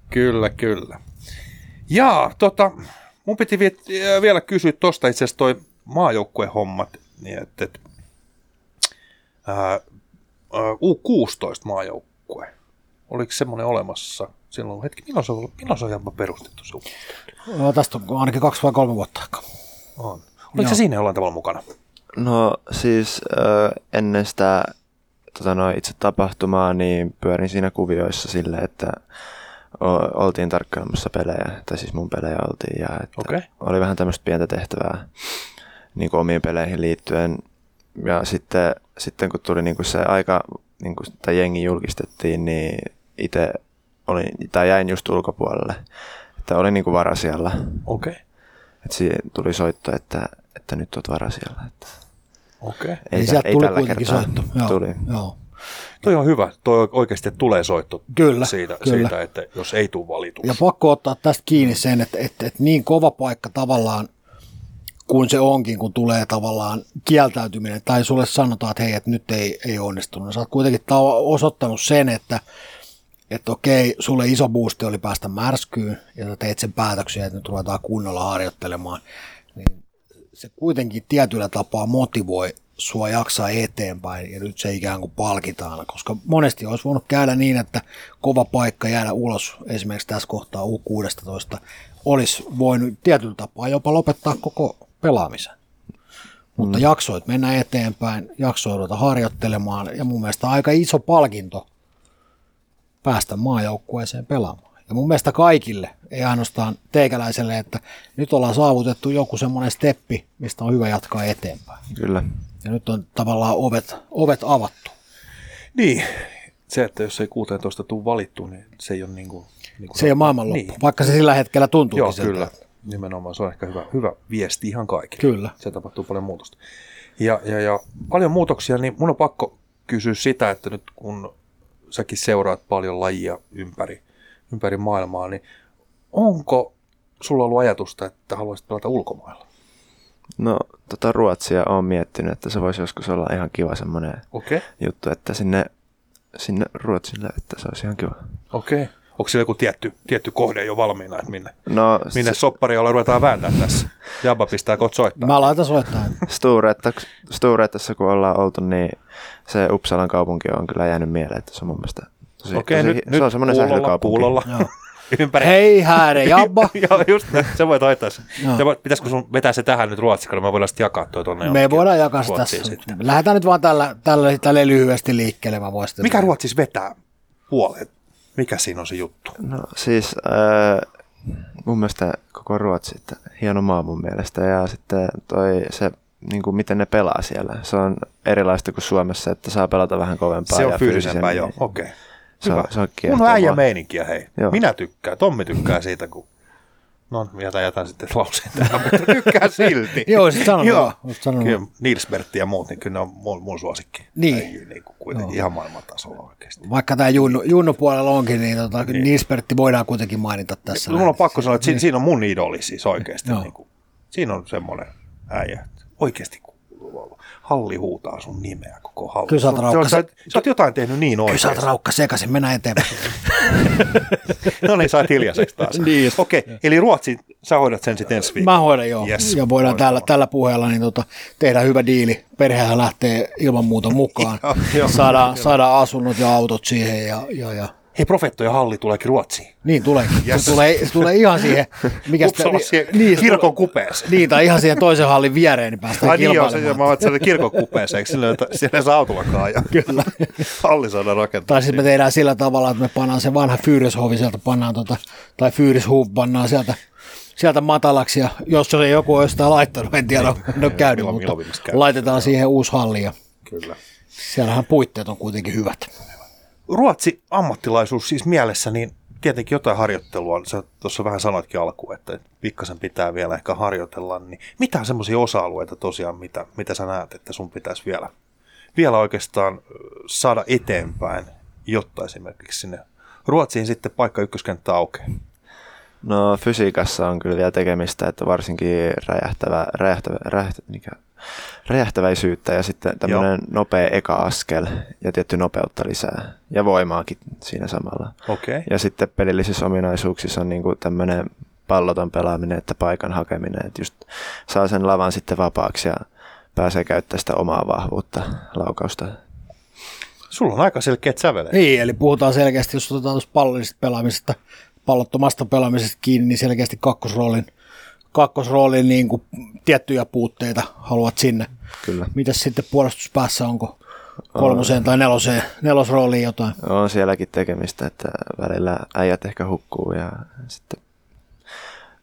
Kyllä, kyllä. Jaa, tota, mun piti vie- vielä kysyä tuosta itse asiassa toi maajoukkuehommat, niin että, että ää, ää, U16 maajoukkue, oliko semmoinen olemassa silloin, hetki, milloin se on, milloin se on jopa perustettu se U16? No, tästä on ainakin kaksi vai kolme vuotta aikaa. On. Oliko se siinä jollain tavalla mukana? No siis äh, ennen sitä tota, no, itse tapahtumaa, niin pyörin siinä kuvioissa sille, että o- oltiin tarkkailemassa pelejä, tai siis mun pelejä oltiin, ja että Okei. oli vähän tämmöistä pientä tehtävää niin kuin omiin peleihin liittyen. Ja sitten, sitten kun tuli niin kuin se aika, niin kuin, tai jengi julkistettiin, niin itse olin, tai jäin just ulkopuolelle. Että olin niin kuin varasijalla. Okei. Okay. Että tuli soitto, että, että nyt oot varasijalla. Että Okei. Okay. ei, Niin tä- sieltä ei tuli tällä kuitenkin soitto. Joo, tuli. Joo. Toi on hyvä. Toi oikeasti että tulee soitto Kyllä, siitä, kyllä. siitä, että jos ei tule valituksi. Ja pakko ottaa tästä kiinni sen, että, että, että niin kova paikka tavallaan kuin se onkin, kun tulee tavallaan kieltäytyminen, tai sulle sanotaan, että hei, että nyt ei, ei onnistunut. Sä oot kuitenkin osoittanut sen, että, että okei, sulle iso boosti oli päästä märskyyn, ja sä teit sen päätöksen, että nyt ruvetaan kunnolla harjoittelemaan, niin se kuitenkin tietyllä tapaa motivoi sua jaksaa eteenpäin ja nyt se ikään kuin palkitaan, koska monesti olisi voinut käydä niin, että kova paikka jäädä ulos esimerkiksi tässä kohtaa U16 olisi voinut tietyllä tapaa jopa lopettaa koko pelaamisen. Mutta mm. jaksoit mennä eteenpäin, jaksoit ruveta harjoittelemaan ja mun mielestä aika iso palkinto päästä maajoukkueeseen pelaamaan. Ja mun mielestä kaikille, ei ainoastaan teikäläiselle, että nyt ollaan saavutettu joku semmoinen steppi, mistä on hyvä jatkaa eteenpäin. Kyllä. Ja nyt on tavallaan ovet, ovet avattu. Niin, se, että jos ei 16 tule valittu, niin se ei ole niin kuin... Niin kuin Se ei ole maailmanloppu, Niin. vaikka se sillä hetkellä tuntuukin Joo, siltä. kyllä. Nimenomaan se on ehkä hyvä, hyvä viesti ihan kaikille. Kyllä. Se tapahtuu paljon muutosta. Ja, ja, ja paljon muutoksia, niin mun on pakko kysyä sitä, että nyt kun säkin seuraat paljon lajia ympäri, ympäri maailmaa, niin onko sulla ollut ajatusta, että haluaisit pelata ulkomailla? No, tota Ruotsia on miettinyt, että se voisi joskus olla ihan kiva semmoinen Okei, okay. juttu, että sinne, sinne Ruotsille, että se olisi ihan kiva. okei. Okay. Onko siellä joku tietty, tietty kohde jo valmiina, että minne, No, minne sopparia ruvetaan vääntää tässä? Jabba pistää kot soittaa. Mä laitan soittaa. Sturetta, Sturetassa kun ollaan oltu, niin se Uppsalan kaupunki on kyllä jäänyt mieleen, että se on mun mielestä tosi, Okei, tosi, nyt, se nyt on semmoinen kuulolla, kuulolla. Joo. [LAUGHS] Ympäri. Hei hääre, [LAUGHS] jabba. Joo, just näin. Se voi taittaa se. Joo. se voi, pitäisikö sun vetää se tähän nyt ruotsiksi, niin me voidaan sitten jakaa toi tonne Me voidaan jakaa se tässä. sitten. Lähdetään nyt vaan tällä, tällä, tällä lyhyesti liikkeelle. Mä voin Mikä Ruotsissa vetää puolet? Mikä siinä on se juttu? No siis äh, mun mielestä koko Ruotsi, että hieno maa mun mielestä. Ja sitten toi se, niin kuin miten ne pelaa siellä. Se on erilaista kuin Suomessa, että saa pelata vähän kovempaa. Se on ja fyysisempää, joo. fyysisemmin. Okei. Okay. Se on- se on Mun äijä meininkiä, hei. Joo. Minä tykkään. Tommi tykkää siitä, kun... No, jätän, jätän sitten [LAUGHS] lauseen tähän, mutta tykkää silti. [LAUGHS] Joo, sit sanon Joo. vaan, sit sanon Kyllä. Nils Bertti ja muut, niin kyllä ne on mun, mun suosikki. Niin. Äijyä, niin kuin kuitenkin ihan maailman tasolla oikeasti. Vaikka tämä Junnu, Junnu puolella onkin, niin, tota, niin. Niispertti voidaan kuitenkin mainita tässä. Mulla on pakko sanoa, että siinä, siinä on mun idoli siis oikeasti. Joo. Niin kuin, siinä on semmoinen äijä. Oikeasti halli huutaa sun nimeä koko halli. Kyllä sä oot Se on- raukka- sä, oot- sä oot jotain tehnyt niin Kyllä sä oot raukka sekaisin, mennään eteenpäin. [LAUGHS] No niin, saat hiljaiseksi taas. [LAUGHS] Niin. Okei, eli Ruotsi, sä hoidat sen sitten ensi viikolla. Mä hoidan joo. Yes, ja voidaan loistavaa. tällä, tällä puheella niin tota, tehdä hyvä diili. Perhehän lähtee ilman muuta mukaan. [LAUGHS] Joo, joo. saadaan, saadaan asunnot ja autot siihen. Ja, ja, ja. Hei, Profettojen halli tuleekin Ruotsiin. Niin tuleekin. Yes. Se, tulee, se tulee ihan siihen, mikä sitä- siihen niin, kirkon tulee- kupeeseen. Niin, tai ihan siihen toisen hallin viereen, niin päästään Ai niin joo, se, mä oon siellä kirkon kupeeseen, eikö sillä, että siellä ei saa autollakaan ajaa? Kyllä. Halli saadaan rakentaa. Tai sitten me tehdään sillä tavalla, että me pannaan se vanha Fyrishovi sieltä, pannaan tota, tai Fyrishuv pannaan sieltä, sieltä matalaksi, ja jos se joku on jostain laittanut, en tiedä, en ole käynyt, mutta laitetaan siihen uusi halli, ja Kyllä. siellähän puitteet on kuitenkin hyvät. Ruotsi ammattilaisuus siis mielessä, niin tietenkin jotain harjoittelua, sä tuossa vähän sanoitkin alkuun, että pikkasen pitää vielä ehkä harjoitella, niin mitä semmoisia osa-alueita tosiaan, mitä, mitä sä näet, että sun pitäisi vielä, vielä oikeastaan saada eteenpäin, jotta esimerkiksi sinne Ruotsiin sitten paikka ykköskenttä aukeaa. No fysiikassa on kyllä vielä tekemistä, että varsinkin räjähtävä, räjähtävä, räjähtävä, mikä, räjähtäväisyyttä ja sitten tämmöinen nopea eka askel ja tietty nopeutta lisää ja voimaakin siinä samalla. Okei. Okay. Ja sitten pelillisissä ominaisuuksissa on niin tämmöinen palloton pelaaminen, että paikan hakeminen, että just saa sen lavan sitten vapaaksi ja pääsee käyttämään sitä omaa vahvuutta, laukausta. Sulla on aika selkeät sävelet. Niin, eli puhutaan selkeästi, jos otetaan tuosta pallollisesta pelaamisesta, pallottomasta pelaamisesta kiinni, niin selkeästi kakkosroolin, kakkosroolin niin kuin tiettyjä puutteita haluat sinne. Kyllä. Mitäs sitten puolustuspäässä, onko kolmoseen tai neloseen, nelosrooliin jotain? On sielläkin tekemistä, että välillä äijät ehkä hukkuu ja sitten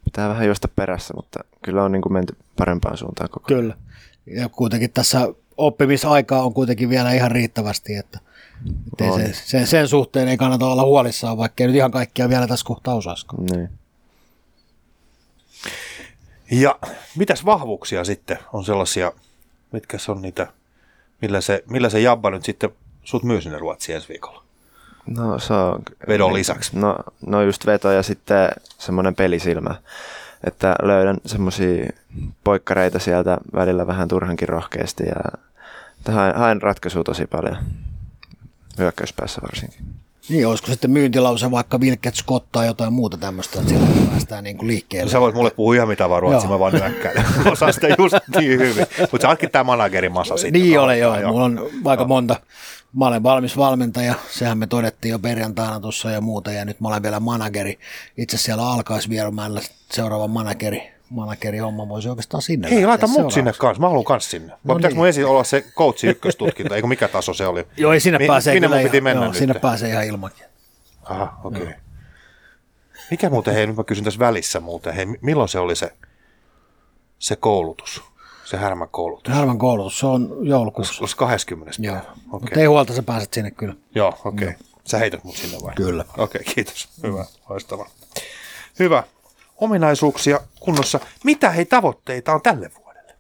pitää vähän juosta perässä, mutta kyllä on niin kuin menty parempaan suuntaan koko ajan. Kyllä. Ja kuitenkin tässä oppimisaikaa on kuitenkin vielä ihan riittävästi, että, että ei On. se, sen, sen, suhteen ei kannata olla huolissaan, vaikka ei nyt ihan kaikkia vielä tässä kohtaa osaisikaan. Niin. Ja mitäs vahvuuksia sitten on sellaisia, mitkä se on niitä, millä se, millä se Jabba nyt sitten sut myy sinne Ruotsiin ensi viikolla? No se on... Vedon lisäksi. No, no just veto ja sitten semmoinen pelisilmä. Että löydän semmoisia poikkareita sieltä välillä vähän turhankin rohkeasti ja haen, haen ratkaisua tosi paljon. Hyökkäyspäässä varsinkin. Niin, olisiko sitten myyntilause vaikka Wilket Scott tai jotain muuta tämmöistä, että siellä päästään niin kuin liikkeelle. Sä voit mulle puhua ihan mitä vaan ruotsia, Joo. mä vaan nyökkäilen. [LAUGHS] Osaan sitä just niin hyvin. Mutta sä ootkin tää managerin masa sitten. Niin No, ole joo, joo. mulla on aika monta. Mä olen valmis valmentaja, sehän me todettiin jo perjantaina tuossa ja muuta, ja nyt mä olen vielä manageri. Itse siellä alkaisi vieromällä seuraava manageri, manageri homma voisi oikeastaan sinne. Hei, lähteä laita mut sinne kanssa. Mä haluan kans sinne. Vai No pitääkö niin. mun ensin olla se coachi ykköstutkinto, eikö mikä taso se oli? Joo, ei sinne Mi- pääsee minne mun piti ihan, mennä joo, nyt? sinne pääsee ihan ilmankin. Aha, okei. Okay. Mikä muuten, hei, nyt mä kysyn tässä välissä muuten, hei, mi- milloin se oli se, se koulutus, se härmäkoulutus? Härmän koulutus, se on joulukuussa. Olisi 20. Joo, päivä. mutta ei huolta, sä pääset sinne kyllä. Joo, okei. Okay. Sä heität mut sinne vai? Kyllä. Okei, okay, kiitos. Hyvä, loistavaa. Hyvä. Ominaisuuksia kunnossa. Mitä hei tavoitteita on tälle vuodelle?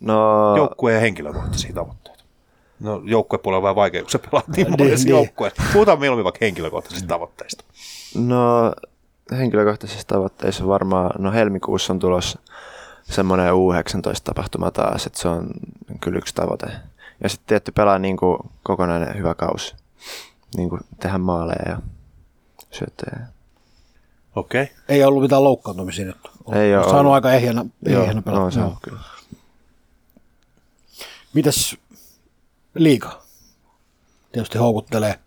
No, Joukkueen ja henkilökohtaisia tavoitteita. No joukkuepuolella on vähän vaikea, kun sä pelaat niin monessa niin. joukkueessa. Puhutaan mieluummin vaikka henkilökohtaisista tavoitteista. no henkilökohtaisissa tavoitteissa varmaan, no helmikuussa on tulossa semmoinen U19-tapahtuma taas, että se on kyllä yksi tavoite. Ja sitten tietty pelaa niin kuin kokonainen hyvä kausi. Niin kuin tehdä maaleja ja syöttejä. Okei. Okay. Ei ollut mitään loukkaantumisia nyt. Ei ole Saanut ollut. aika ehjänä, Joo, ehjänä pelata. no, se Joo. on kyllä. Mitäs liiga? Tietysti houkuttelee.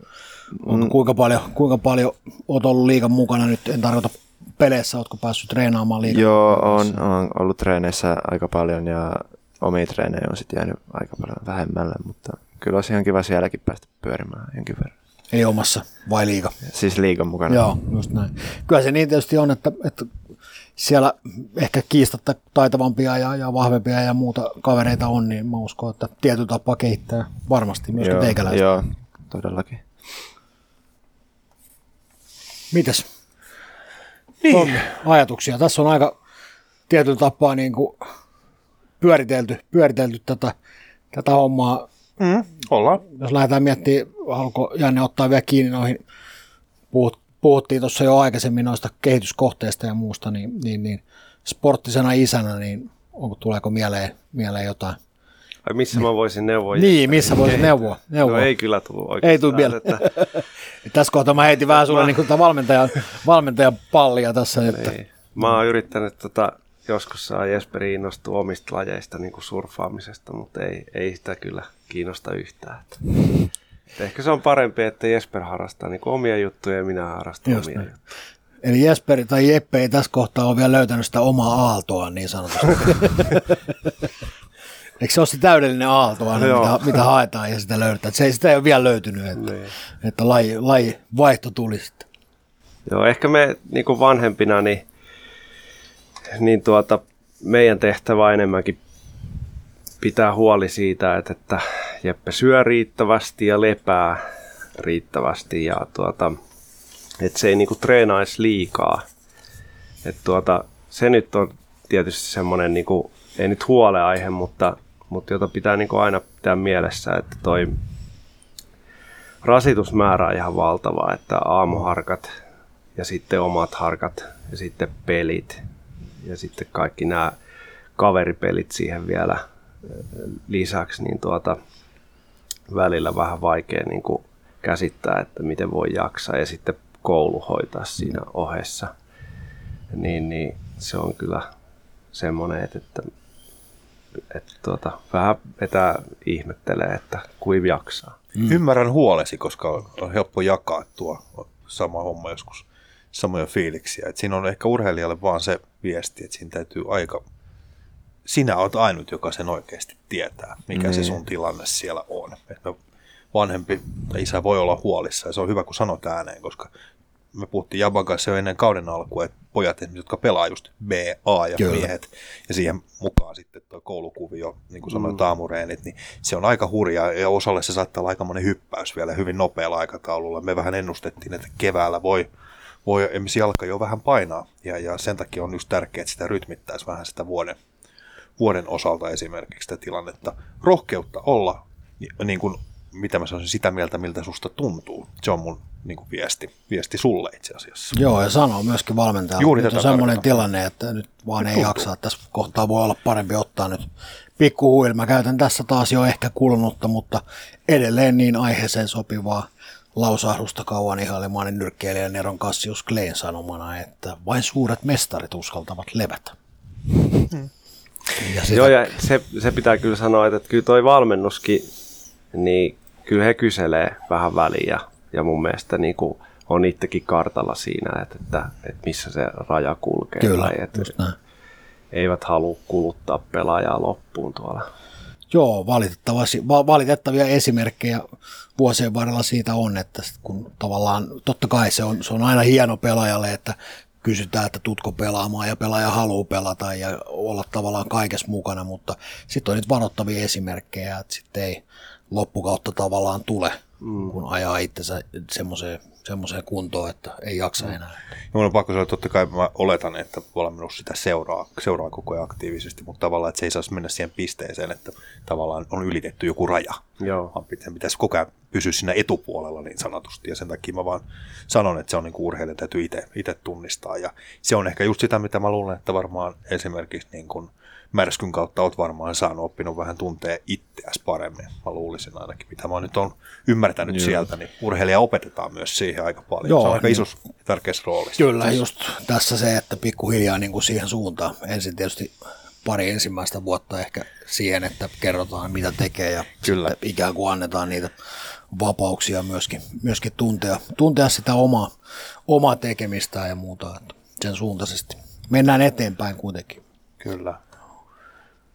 Mm. Kuinka, paljon, kuinka paljon oot ollut liigan mukana nyt? En tarkoita peleissä, ootko päässyt treenaamaan liigan? Joo, on, on ollut treeneissä aika paljon ja omia treenejä on sitten jäänyt aika paljon vähemmälle, mutta kyllä olisi ihan kiva sielläkin päästä pyörimään jonkin verran. Eli omassa vai liiga? Siis liigan mukana. Joo, just näin. Kyllä se niin tietysti on, että, että siellä ehkä kiistatta taitavampia ja, ja vahvempia ja muuta kavereita on, niin mä uskon, että tietyllä tapaa kehittää varmasti myöskin joo, teikäläistä. joo, todellakin. Mitäs? Niin. On ajatuksia. Tässä on aika tietyllä tapaa niin kuin pyöritelty, pyöritelty tätä, tätä hommaa. Mm, ollaan. Jos lähdetään miettimään, haluatko Janne ottaa vielä kiinni noihin, puhut, puhuttiin tuossa jo aikaisemmin noista kehityskohteista ja muusta, niin, niin, niin sporttisena isänä, niin onko, tuleeko mieleen, mieleen jotain? Ai missä mä voisin neuvoa? Niin, missä voisit neuvoa? neuvoa? No ei kyllä tullut oikeastaan. Ei tullut vielä. Että, [LAUGHS] Tässä kohtaa mä heitin vähän sulle niin kuin valmentajan, valmentajan pallia tässä. Että, niin. Mä oon yrittänyt tota, joskus saa Jesperi innostua omista lajeista, niin kuin surffaamisesta, mutta ei, ei sitä kyllä kiinnosta yhtään. Että, että ehkä se on parempi, että Jesper harrastaa niin omia juttuja ja minä harrastan Just omia näin. juttuja. Eli Jesperi tai Jeppe ei tässä kohtaa ole vielä löytänyt sitä omaa aaltoa niin sanotusti. [LAUGHS] Eikö se ole se täydellinen aalto, aina, Joo. mitä, mitä, haetaan ja sitä löydetään? Se ei, sitä ei ole vielä löytynyt, että, Niin. että laji, laji vaihto tuli sitten. Joo, ehkä me niin kuin vanhempina, niin, niin tuota, meidän tehtävä on enemmänkin pitää huoli siitä, että, että Jeppe syö riittävästi ja lepää riittävästi ja tuota, että se ei niin kuin treenaisi liikaa. Et tuota, se nyt on tietysti semmoinen, niin kuin, ei nyt huoleaihe, mutta, mutta jota pitää niin kuin aina pitää mielessä, että toi rasitusmäärä on ihan valtava, että aamuharkat ja sitten omat harkat ja sitten pelit ja sitten kaikki nämä kaveripelit siihen vielä ö, lisäksi, niin tuota, välillä vähän vaikea niin kuin käsittää, että miten voi jaksaa ja sitten koulu hoitaa siinä ohessa. Niin, niin se on kyllä semmoinen, että, että, että tuota, vähän vetää ihmettelee, että kuin jaksaa. Mm. Ymmärrän huolesi, koska on, on helppo jakaa tuo sama homma joskus, samoja fiiliksiä. Et siinä on ehkä urheilijalle vaan se viesti, että siinä täytyy aika... Sinä olet ainut, joka sen oikeasti tietää, mikä se Niin. sun tilanne siellä on. Et me vanhempi isä voi olla huolissa ja se on hyvä, kun sanot ääneen, koska me puhuttiin Jaban kanssa jo ennen kauden alkua, että pojat, esimerkiksi, jotka pelaa just B, A ja Kyllä. miehet, ja siihen mukaan sitten tuo koulukuvio, niin kuin sanoit, mm. aamureenit, niin se on aika hurjaa, ja osalle se saattaa olla aikamoinen hyppäys vielä hyvin nopealla aikataululla. Me vähän ennustettiin, että keväällä voi, voi esimerkiksi jalka jo vähän painaa, ja, ja sen takia on just tärkeää, että sitä rytmittäisi vähän sitä vuoden, vuoden osalta esimerkiksi sitä tilannetta. Rohkeutta olla, ni- niin kuin, mitä mä sanoisin, sitä mieltä, miltä susta tuntuu. Se on mun niin kuin viesti, viesti sulle itse asiassa. Joo, ja sanoo myöskin valmentajalle, Juuri nyt on semmoinen tilanne, että nyt vaan ei tuntuu. jaksaa. Tässä kohtaa voi olla parempi ottaa nyt pikkuhuil. Mä käytän tässä taas jo ehkä kulunutta, mutta edelleen niin aiheeseen sopivaa lausahdusta kauan ihailemaan nyrkkeilijä Neron Cassius Klein sanomana, että vain suuret mestarit uskaltavat levätä. Ja sitä, Joo, ja se, se pitää kyllä sanoa, että kyllä toi valmennuskin, niin kyllä he kyselee vähän väliä. Ja mun mielestä niin kuin on itsekin kartalla siinä, että, että, että missä se raja kulkee. Kyllä, Tai että eivät halua kuluttaa pelaajaa loppuun tuolla. Joo, valitettavasti, va- valitettavia esimerkkejä vuosien varrella siitä on, että kun tavallaan, totta kai se on, se on aina hieno pelaajalle, että kysytään, että tutko pelaamaan ja pelaaja haluaa pelata ja olla tavallaan kaikessa mukana, mutta sitten on niitä varoittavia esimerkkejä, että sitten ei loppukautta tavallaan tule, mm. kun ajaa itsensä semmoiseen semmoiseen kuntoon, että ei jaksa enää. Ja mun on pakko sanoa, että totta kai mä oletan, että valmennus sitä seuraa, seuraa koko ajan aktiivisesti, mutta tavallaan, että se ei saisi mennä siihen pisteeseen, että tavallaan on ylitetty joku raja. Joo. Vaan pitä- pitäisi koko ajan pysyä siinä etupuolella niin sanotusti, ja sen takia mä vaan sanon, että se on niin kuin urheilija täytyy itse, itse tunnistaa, ja se on ehkä just sitä, mitä mä luulen, että varmaan esimerkiksi niin kuin märskyn kautta oot varmaan saanut oppinut vähän tuntee itseäsi paremmin. Mä luulisin ainakin, mitä mä nyt on ymmärtänyt Joo. sieltä, niin urheilija opetetaan myös siihen aika paljon. Joo, se on aika niin. isossa tärkeässä roolissa. Kyllä, just tässä se, että pikkuhiljaa niin kuin siihen suuntaan. Ensin tietysti pari ensimmäistä vuotta ehkä siihen, että kerrotaan mitä tekee ja Kyllä. ikään kuin annetaan niitä vapauksia myöskin, myöskin tuntea, tuntea sitä omaa, omaa tekemistä ja muuta että sen suuntaisesti. Mennään eteenpäin kuitenkin. Kyllä.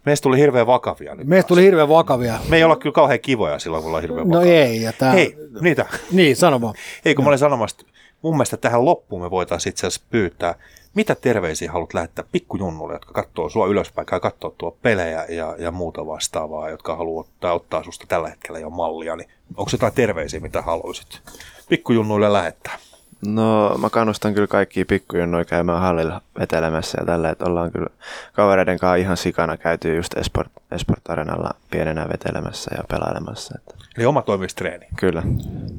Meistä tuli hirveän vakavia nyt. Meistä tuli hirveän vakavia. Me ei olla kyllä kauhean kivoja silloin, kun ollaan hirveän No vakavia. ei, ja tää, Hei, niitä. niin sano vaan. [LAUGHS] Ei, kun mä olin sanomassa, mun mielestä tähän loppuun me voitaisiin itse asiassa pyytää, mitä terveisiä haluat lähettää pikkujunnulle, jotka katsoo sua ylöspäin, käy katsoo tuo pelejä ja, ja muuta vastaavaa, jotka haluaa ottaa, ottaa susta tällä hetkellä jo mallia, niin onko jotain terveisiä, mitä haluaisit pikkujunnuille lähettää? No mä kannustan kyllä kaikkia pikkujunnuja käymään hallilla vetelemässä ja tällä, että ollaan kyllä kavereiden kanssa ihan sikana käyty just Esport, Esport Arenalla pienenä vetelemässä ja pelailemassa. Että Eli oma toimistreeni. kyllä.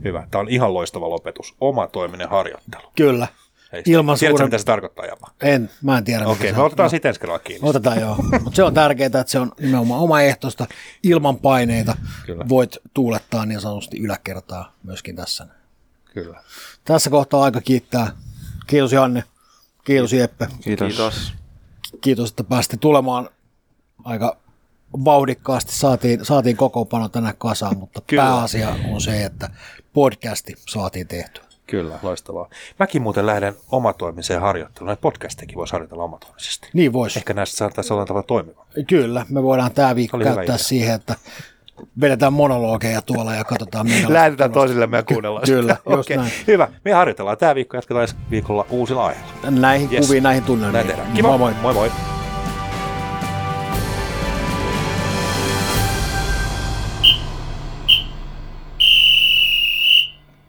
Hyvä. Tämä on ihan loistava lopetus. Oma toiminen harjoittelu. Kyllä. Ei, Ilman Tiedätkö, suuren- mitä se tarkoittaa, Japa? En, mä en tiedä. Okei, okay, me otetaan sitten ensi kerralla kiinni. Otetaan joo, mutta se on tärkeää, että se on nimenomaan omaehtoista, ilman paineita. Kyllä. Voit tuulettaa niin sanotusti yläkertaa myöskin tässä. Kyllä. Tässä kohtaa aika kiittää. Kiitos Janne, kiitos Jeppe, Kiitos. Kiitos. kiitos, että pääsitte tulemaan aika vauhdikkaasti. Saatiin, saatiin kokoonpano tänään kasaan, mutta Kyllä. pääasia on se, että podcasti saatiin tehtyä. Kyllä, loistavaa. Mäkin muuten lähden omatoimiseen harjoitteluun. Näitä podcastejakin voisi harjoitella omatoimisesti. Niin voisi. Ehkä näistä saataisiin olla tavalla toimiva. Kyllä, me voidaan tämä viikko Oli käyttää idea. siihen, että vedetään monologeja tuolla ja katsotaan [LAUGHS] Lähetetään toisillemme ja kuunnellaan Kyllä, sitä. just Okei, näin. Hyvä. Me harjoitellaan tämä viikko, jatketaan ensi viikolla uusilla aiheilla. Näihin Yes. kuviin, näihin tunnelmiin. Näin tehdään. Kiva. Moi moi. moi, moi.